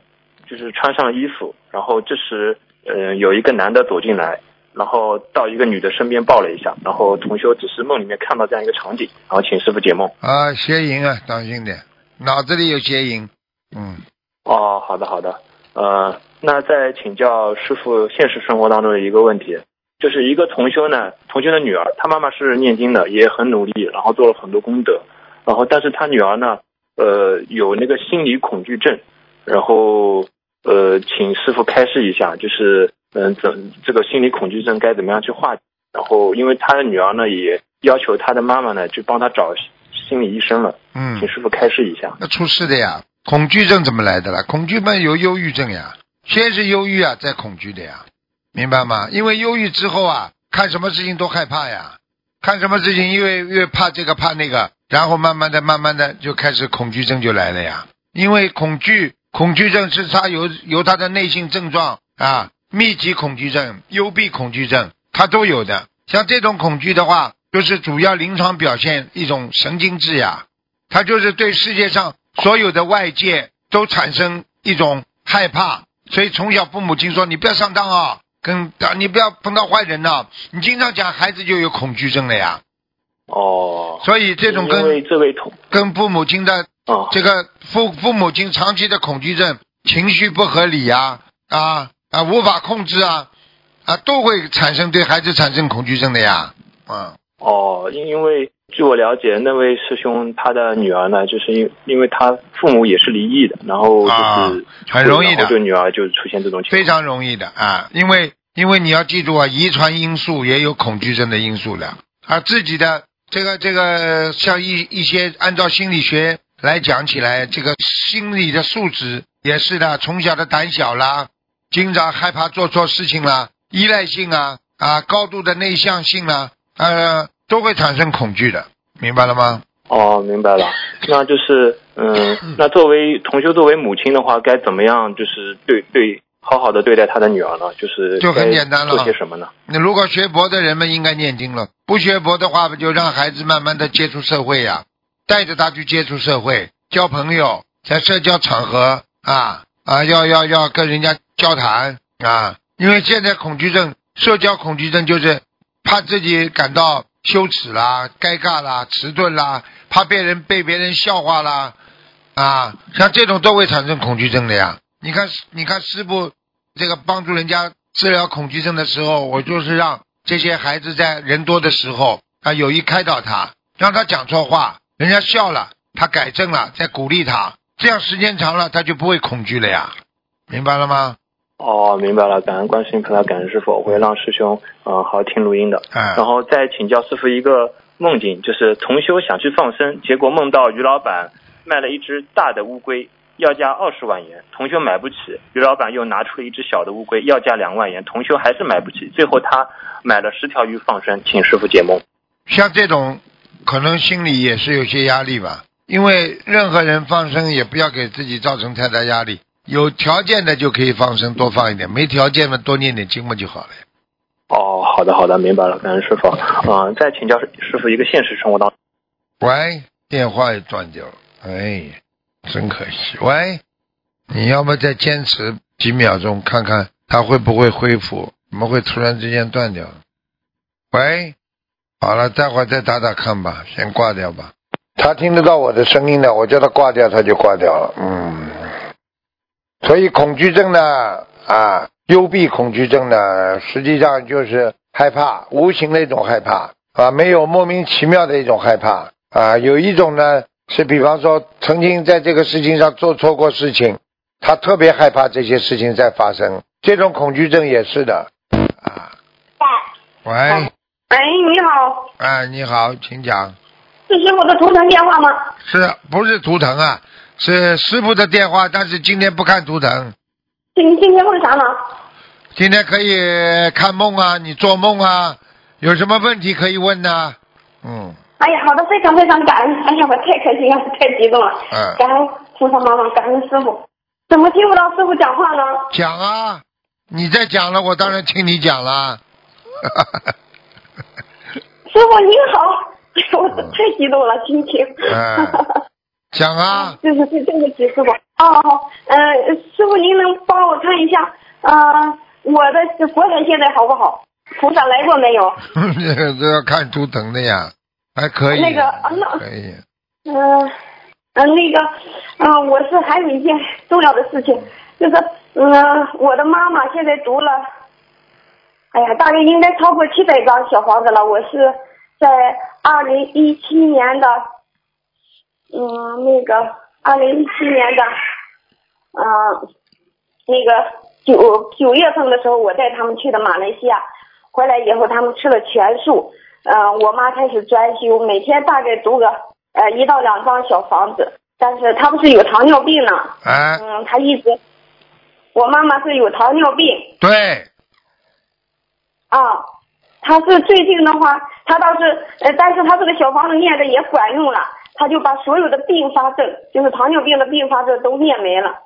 就是穿上衣服，然后这时呃有一个男的走进来，然后到一个女的身边抱了一下，然后同修只是梦里面看到这样一个场景，然后请师傅解梦。啊，邪淫啊，当心点，脑子里有邪淫。嗯，哦，好的好的，呃，那再请教师傅现实生活当中的一个问题，就是一个同修呢，同修的女儿，她妈妈是念经的，也很努力，然后做了很多功德，然后但是她女儿呢，呃，有那个心理恐惧症，然后呃，请师傅开示一下，就是嗯，怎这个心理恐惧症该怎么样去化解？然后因为他的女儿呢，也要求他的妈妈呢，去帮他找心理医生了，嗯请，师傅开示一下。那出事的呀。恐惧症怎么来的啦？恐惧嘛有忧郁症呀，先是忧郁啊，再恐惧的呀，明白吗？因为忧郁之后啊，看什么事情都害怕呀，看什么事情因为越怕这个怕那个，然后慢慢的慢慢的就开始恐惧症就来了呀。因为恐惧恐惧症是他由由他的内心症状啊，密集恐惧症、幽闭恐惧症，它都有的。像这种恐惧的话，就是主要临床表现一种神经质呀，他就是对世界上所有的外界都产生一种害怕，所以从小父母亲说你不要上当啊，跟啊你不要碰到坏人呐、你经常讲孩子就有恐惧症了呀。哦，所以这种跟这位同跟父母亲的啊这个父父母亲长期的恐惧症、情绪不合理呀、啊啊无法控制啊啊都会产生对孩子产生恐惧症的呀。嗯，哦，因因为据我了解，那位师兄他的女儿呢，就是因因为他父母也是离异的，然后就是、啊很容易的然后对女儿就出现这种情况。非常容易的啊，因为因为你要记住啊，遗传因素也有恐惧症的因素的，而自己的这个这个像一一些按照心理学来讲起来，这个心理的素质也是的，从小的胆小啦，经常害怕做错事情啦，依赖性啊啊，高度的内向性啦，呃，都会产生恐惧的，明白了吗？哦，明白了。那就是嗯，那作为同修作为母亲的话，该怎么样就是对对好好的对待他的女儿呢？就是就很简单了做些什么呢？那如果学佛的人们应该念经了，不学佛的话，不就让孩子慢慢的接触社会呀、带着他去接触社会，交朋友，在社交场合啊啊，要要要跟人家交谈啊，因为现在恐惧症，社交恐惧症就是怕自己感到羞耻啦、尴尬啦、迟钝啦，怕别人被别人笑话啦，啊，像这种都会产生恐惧症的呀。你看，你看师傅这个帮助人家治疗恐惧症的时候，我就是让这些孩子在人多的时候啊，有意开导他，让他讲错话，人家笑了，他改正了，再鼓励他，这样时间长了，他就不会恐惧了呀，明白了吗？哦，明白了，感恩观世音菩萨，感恩师傅，我会让师兄嗯、呃好好听录音的。嗯、然后再请教师傅一个梦境，就是同修想去放生，结果梦到于老板卖了一只大的乌龟，要价二十万元，同修买不起，于老板又拿出了一只小的乌龟，要价两万元，同修还是买不起，最后他买了十条鱼放生，请师傅解梦。像这种可能心里也是有些压力吧，因为任何人放生也不要给自己造成太大压力。有条件的就可以放生，多放一点；没条件的多念点经嘛就好了。哦，好的好的，明白了，感恩师傅。嗯、再请教师师傅一个现实生活当中。喂，电话也断掉了，哎，真可惜。喂，你要么再坚持几秒钟，看看它会不会恢复？怎么会突然之间断掉？喂，好了，待会儿再打打看吧，先挂掉吧。他听得到我的声音的，我叫他挂掉，他就挂掉了。嗯，所以恐惧症呢，啊，幽闭恐惧症呢，实际上就是害怕，无形的一种害怕啊，没有莫名其妙的一种害怕啊。有一种呢是，比方说曾经在这个事情上做错过事情，他特别害怕这些事情再发生，这种恐惧症也是的啊。喂，喂，你好，哎，你好，请讲。这是我的图腾电话吗？是不是图腾啊？是师傅的电话，但是今天不看图腾，今今天问啥呢？今天可以看梦啊，你做梦啊，有什么问题可以问呢？嗯哎呀，好的，非常非常感恩，哎呀，我太开心了，太激动了，嗯，感恩菩萨妈妈，感恩师傅。怎么听不到师傅讲话呢？讲啊，你在讲了，我当然听你讲了。师傅您好，我太激动了，心情。哎，讲啊，对对对，对不起，师傅。哦，好，呃，师傅您能帮我看一下，呃，我的佛台现在好不好？菩萨来过没有？这要看图腾的呀，还可以，那个啊那可以。嗯、呃，呃，那个，嗯、我是还有一件重要的事情，就是，嗯、我的妈妈现在读了，哎呀，大概应该超过七百张小房子了。我是在二零一七年的，嗯，那个二零一七年的，嗯、那个九九月份的时候，我带他们去的马来西亚，回来以后他们吃了全素，嗯、我妈开始专修，每天大概读个呃一到两张小房子，但是她不是有糖尿病呢，哎，嗯，她一直，我妈妈是有糖尿病。对，啊，她是最近的话，她倒是呃，但是她这个小房子念的也管用了，她就把所有的并发症，就是糖尿病的并发症都念没了。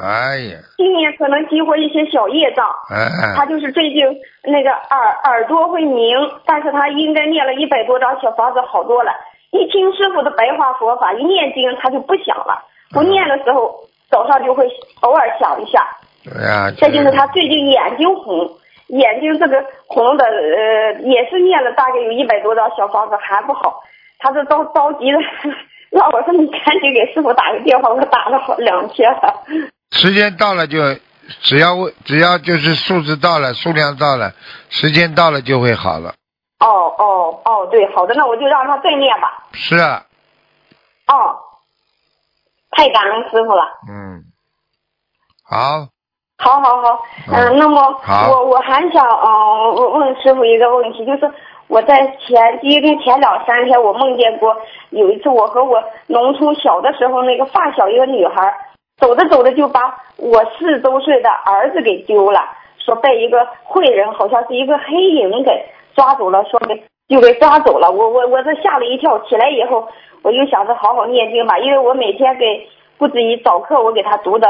哎呀，今年可能激活一些小业障，哎他就是最近那个耳耳朵会鸣，但是他应该念了一百多张小房子好多了。一听师傅的白话佛法，一念经他就不想了，不念的时候早上就会偶尔想一下。对呀，再就是他最近眼睛红，眼睛这个红的呃也是念了大概有一百多张小房子还不好，他这着着急的那我说你赶紧给师傅打个电话，我打了好两天了。时间到了就，只要只要就是数字到了，数量到了，时间到了就会好了。哦哦哦，对，好的，那我就让他再念吧。是啊，哦，太感恩师傅了。嗯，好，好好好，嗯、嗯那么我我还想嗯、问问师傅一个问题，就是我在前第一天前两三天我梦见过有一次我和我农村小的时候那个发小一个女孩，走着走着就把我四周岁的儿子给丢了，说被一个坏人好像是一个黑影给抓走了，说给就给抓走了。我我我这吓了一跳，起来以后我就想着好好念经吧，因为我每天给不止一早课我给他读的。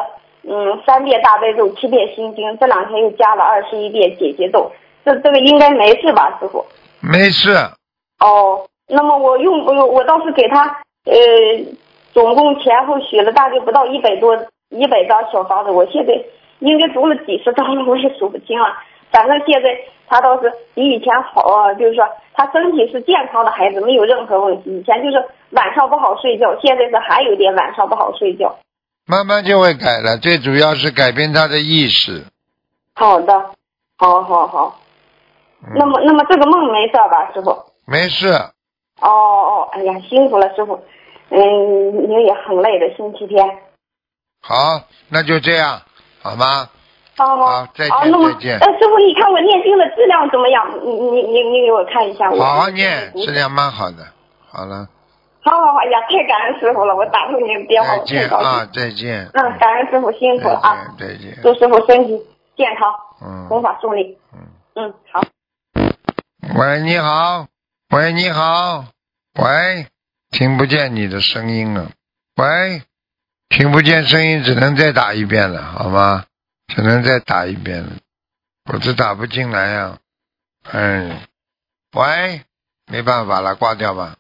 嗯，三遍大悲咒，七遍心经，这两天又加了二十一遍解结咒，这这个应该没事吧，师傅？没事，哦，那么我用我我倒是给他呃，总共前后许了大概不到一百多一百张小房子，我现在应该读了几十张了，我也数不清了。反正现在他倒是比以前好啊，就是说他身体是健康的孩子，没有任何问题。以前就是晚上不好睡觉，现在是还有点晚上不好睡觉。慢慢就会改了。最主要是改变他的意识。好的，好好好。嗯那么，那么这个梦没事吧，师傅？没事，哦哦，哎呀，辛苦了，师傅。嗯，您也很累的，星期天。好，那就这样，好吗？好好好再见再见呃，师傅，你看我念经的质量怎么样？你你你你给我看一下。好好念，质量蛮好的。好了，好好好，哎呀，太感恩师傅了，我打通您的电话，再我太高兴。见啊，再见。嗯，感恩师傅辛苦了啊，再见，再见。祝师傅身体健康，嗯弘法顺利。嗯。嗯，好。喂，你好，喂，你好，喂，听不见你的声音了，喂，听不见声音，只能再打一遍了，好吗？只能再打一遍了，我这打不进来呀、哎，喂，没办法了，挂掉吧。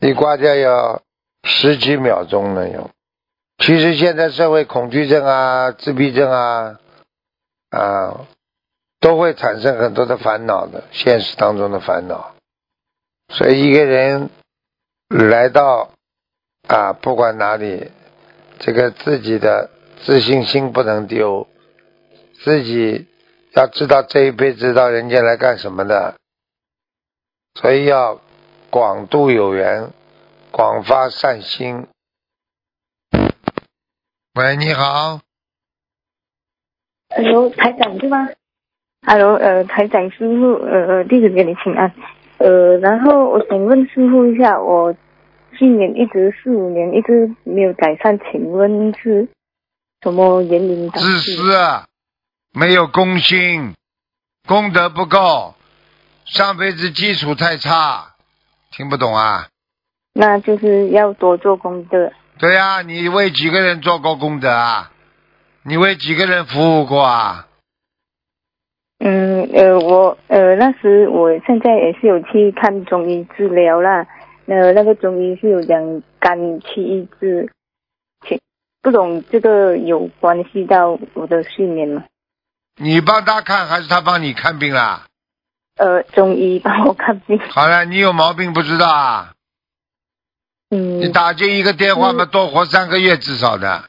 一挂掉要十几秒钟了哟。其实现在社会恐惧症啊、自闭症啊，啊，都会产生很多的烦恼的，现实当中的烦恼。所以一个人来到啊，不管哪里，这个自己的自信心不能丢，自己要知道这一辈子到人间来干什么的，所以要广度有缘，广发善心。喂，你好，Hello，台长对吗？Hello，呃，台长师傅，呃，弟子给你请安。呃，然后我想问师傅一下，我去年一直四五年一直没有改善，请问是什么原因导自致？私，没有公心，功德不够，上辈子基础太差，听不懂啊？那就是要多做功德。对呀、你为几个人做过功德啊？你为几个人服务过啊？嗯呃，我呃那时我现在也是有去看中医治疗啦，呃那个中医是有讲肝气抑制，请不懂这个有关系到我的睡眠吗？你帮他看还是他帮你看病啦？呃，中医帮我看病。好了，你有毛病不知道啊？嗯。你打进一个电话嘛，多活三个月至少的。啊，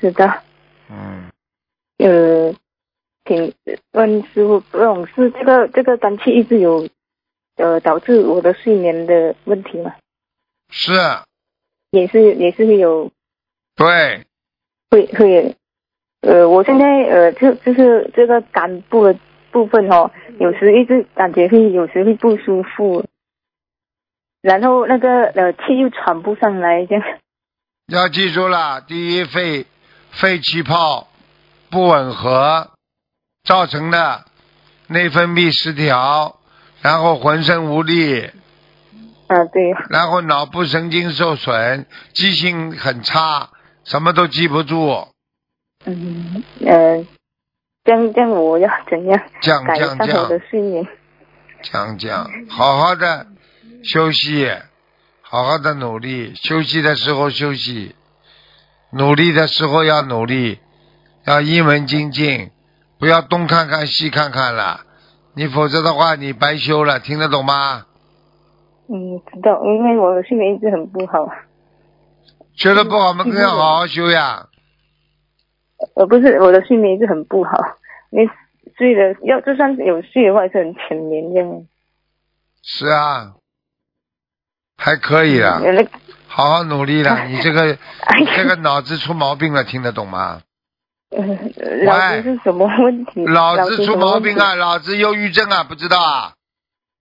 知道。嗯。呃，请问师傅，不懂是这个这个肝气一直有呃导致我的睡眠的问题吗？是。也是也是会有。对。会会，呃，我现在呃就就是这个肝部的部分哦，有时一直感觉会有时会不舒服，然后那个呃气又喘不上来，这样。要记住了，第一肺肺气泡不吻合造成的内分泌失调，然后浑身无力，啊对，然后脑部神经受损，记性很差，什么都记不住。嗯呃，这样这我要怎样降改善降降我的睡眠？讲讲，好好的休息，好好的努力，休息的时候休息，努力的时候要努力，要一门精进，不要东看看西看看了，你否则的话你白修了，听得懂吗？嗯，知道，因为我的睡眠一直很不好。学的不好，我们更要好好修呀。呃，不是我的睡眠一直很不好，你睡的要就算是有睡的话，也是很浅眠这样。是啊，还可以啊，好好努力了。你这个你这个脑子出毛病了，听得懂吗？呃，脑子是什么 问题？老子出毛病啊，老子忧郁症啊，不知道啊？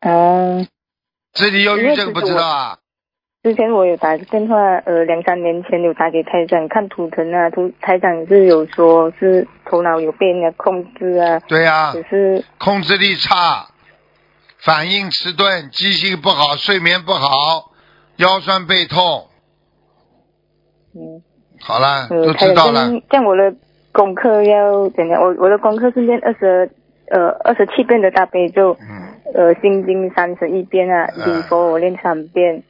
哦，自己忧郁症不知道啊？之前我有打电话，呃，两三年前有打给台长看图腾啊，图台长是有说是头脑有被人家控制啊，对呀、只是控制力差，反应迟钝，记性不好，睡眠不好，腰酸背痛。嗯，好了，呃，都台知道了。长这样这样我的功课要怎样？我我的功课是练二十呃二十七遍的大悲咒，呃心经三十一遍啊，嗯礼佛我练三遍，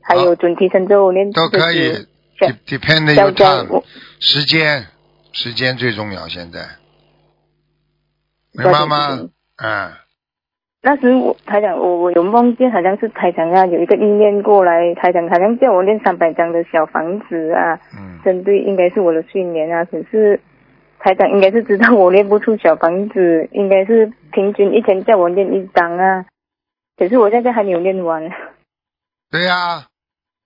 还有准提神咒我练都可以49这，de-，depend 这 your 样这样 time，时间，时间最重要，现在，明白吗？嗯，那时我台长，我我有梦见好像是台长啊，有一个意念过来，台长好像叫我练三百张的小房子啊，嗯，针对应该是我的睡眠啊，可是台长应该是知道我练不出小房子，应该是平均一天叫我练一张啊，可是我现在还没有练完，对呀、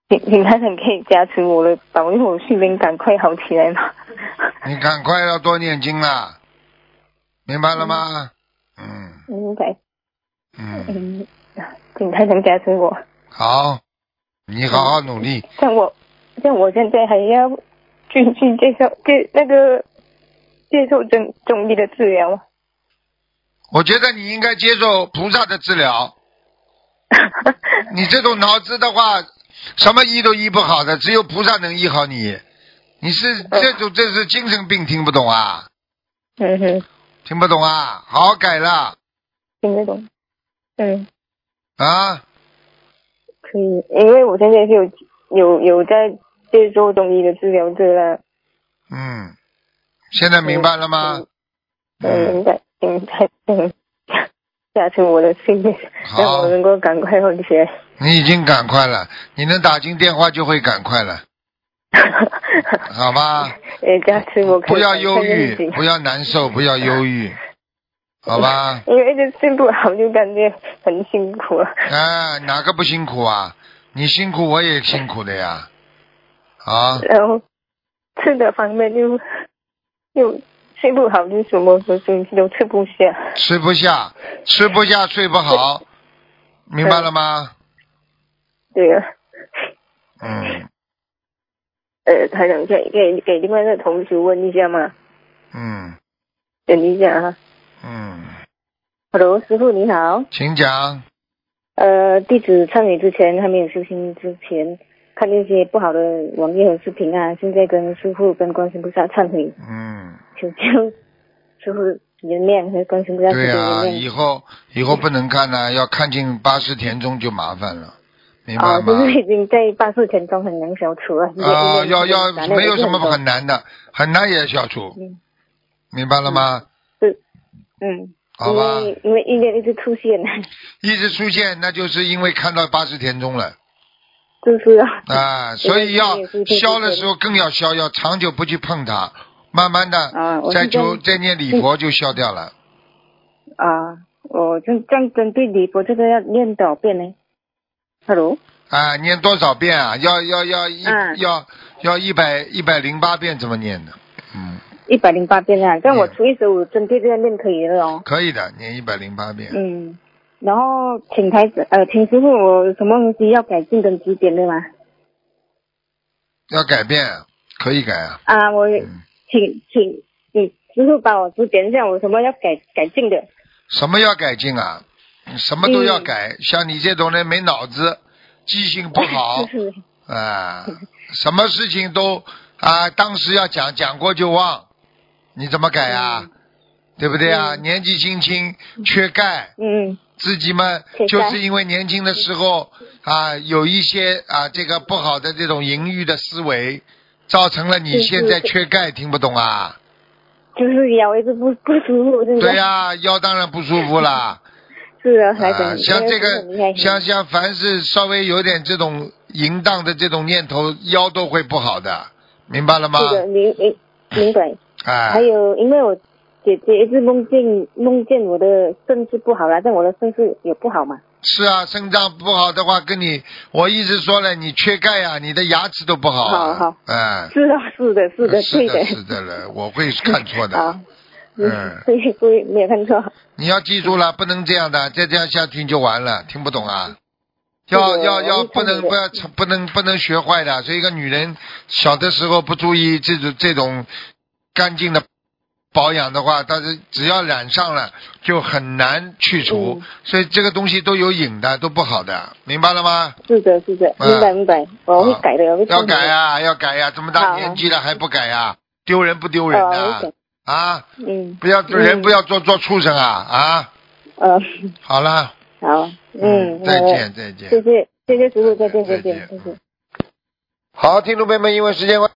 请请台长可以加持我的，保佑我睡眠赶快好起来嘛？你赶快要多念经啦，明白了吗？嗯。明白，嗯，嗯，请台长加持我。好，你好好努力。像我，像我现在还要继续接受接那个接受中中医的治疗。我觉得你应该接受菩萨的治疗。你这种脑子的话，什么医都医不好的，只有菩萨能医好你。你是这种这是精神病，听不懂啊？嗯哼，听不懂啊？好好改了听得懂。嗯，啊！可以，因为我现在是有有有在接受中医的治疗对了。嗯，现在明白了吗？嗯，明白，明白，嗯，加持我的睡眠，让好我，能够赶快好起来。你已经赶快了，你能打进电话就会赶快了，好吧？也加持我可以不要忧郁，不要难受，不要忧郁，好吧？因为一直睡不好，就感觉很辛苦了。啊，哪个不辛苦啊？你辛苦，我也辛苦的呀。啊，然后吃的方面又又睡不好，就什么东西都吃不下。吃不下，吃不下，睡不好，明白了吗？对啊，嗯呃，台长可以给给另外一个同学问一下嘛？嗯等一下啊嗯，，Hello，师傅你好。请讲。呃，弟子参与之前还没有修行之前，看那些不好的网页和视频啊，现在跟师傅跟观世音菩萨忏悔，嗯。求求师傅颜面，还是跟什么样子的对啊、以后以后不能看了、要看进八十田中就麻烦了，明白啊，吗？就是已经在八十田中很难消除了。啊，要要没有什么很难的，很难也要消除，嗯。明白了吗？嗯，好吧。因为因为意念一直出现，一直出现，那就是因为看到八十田中了就是啊，啊，所以要消的时候更要消，要长久不去碰它，慢慢的啊，再求再念礼佛就消掉了。啊，我就这样针对礼佛这个要念多少遍呢？Hello，啊，念多少遍啊？要要要一、嗯要要一百一百零八遍怎么念的？嗯，一百零八遍啊，但我初一十五针对这个念可以了哦。可以的，念一百零八遍。嗯，然后请台子呃，请师傅，我有什么东西要改进跟指点的吗？要改变，可以改啊。啊，我嗯请请你师傅帮我指点一下，我什么要改改进的？什么要改进啊？什么都要嗯改。像你这种人没脑子，记性不好就是 啊，什么事情都啊，当时要讲讲过就忘，你怎么改啊？对不对啊？年纪轻轻缺钙，嗯自己嘛就是因为年轻的时候啊，有一些啊这个不好的这种淫欲的思维，造成了你现在缺钙，听不懂啊？就是腰一直不不舒服，对呀、腰当然不舒服啦。是啊，台长、啊，像这个，像像凡是稍微有点这种淫荡的这种念头，腰都会不好的，明白了吗？是的，明明明白。哎还，有，因为我姐姐一直梦见梦见我的肾是不好了，但我的肾是也不好嘛。是啊，肾脏不好的话，跟你我一直说了，你缺钙呀、你的牙齿都不好、啊。好好哎，是啊，是的，是的，对是的，是的了，我会看错的。好，嗯，对对，没有看错。你要记住了，不能这样的，再这样下去就完了，听不懂啊？要要要不能不要不能不能学坏的，所以一个女人小的时候不注意这种这种干净的保养的话，但是只要染上了就很难去除，嗯。所以这个东西都有瘾的，都不好的，明白了吗？是的，是的，啊明白明白，我会改的，我会要改呀、要改呀、这么大年纪了还不改呀、丢人不丢人哦呐、啊？嗯，不要嗯。人不要做做畜生啊啊！嗯，好了。好，嗯，再见再见。谢谢谢谢师傅，再见再见再见。好，听众朋友们，因为时间关。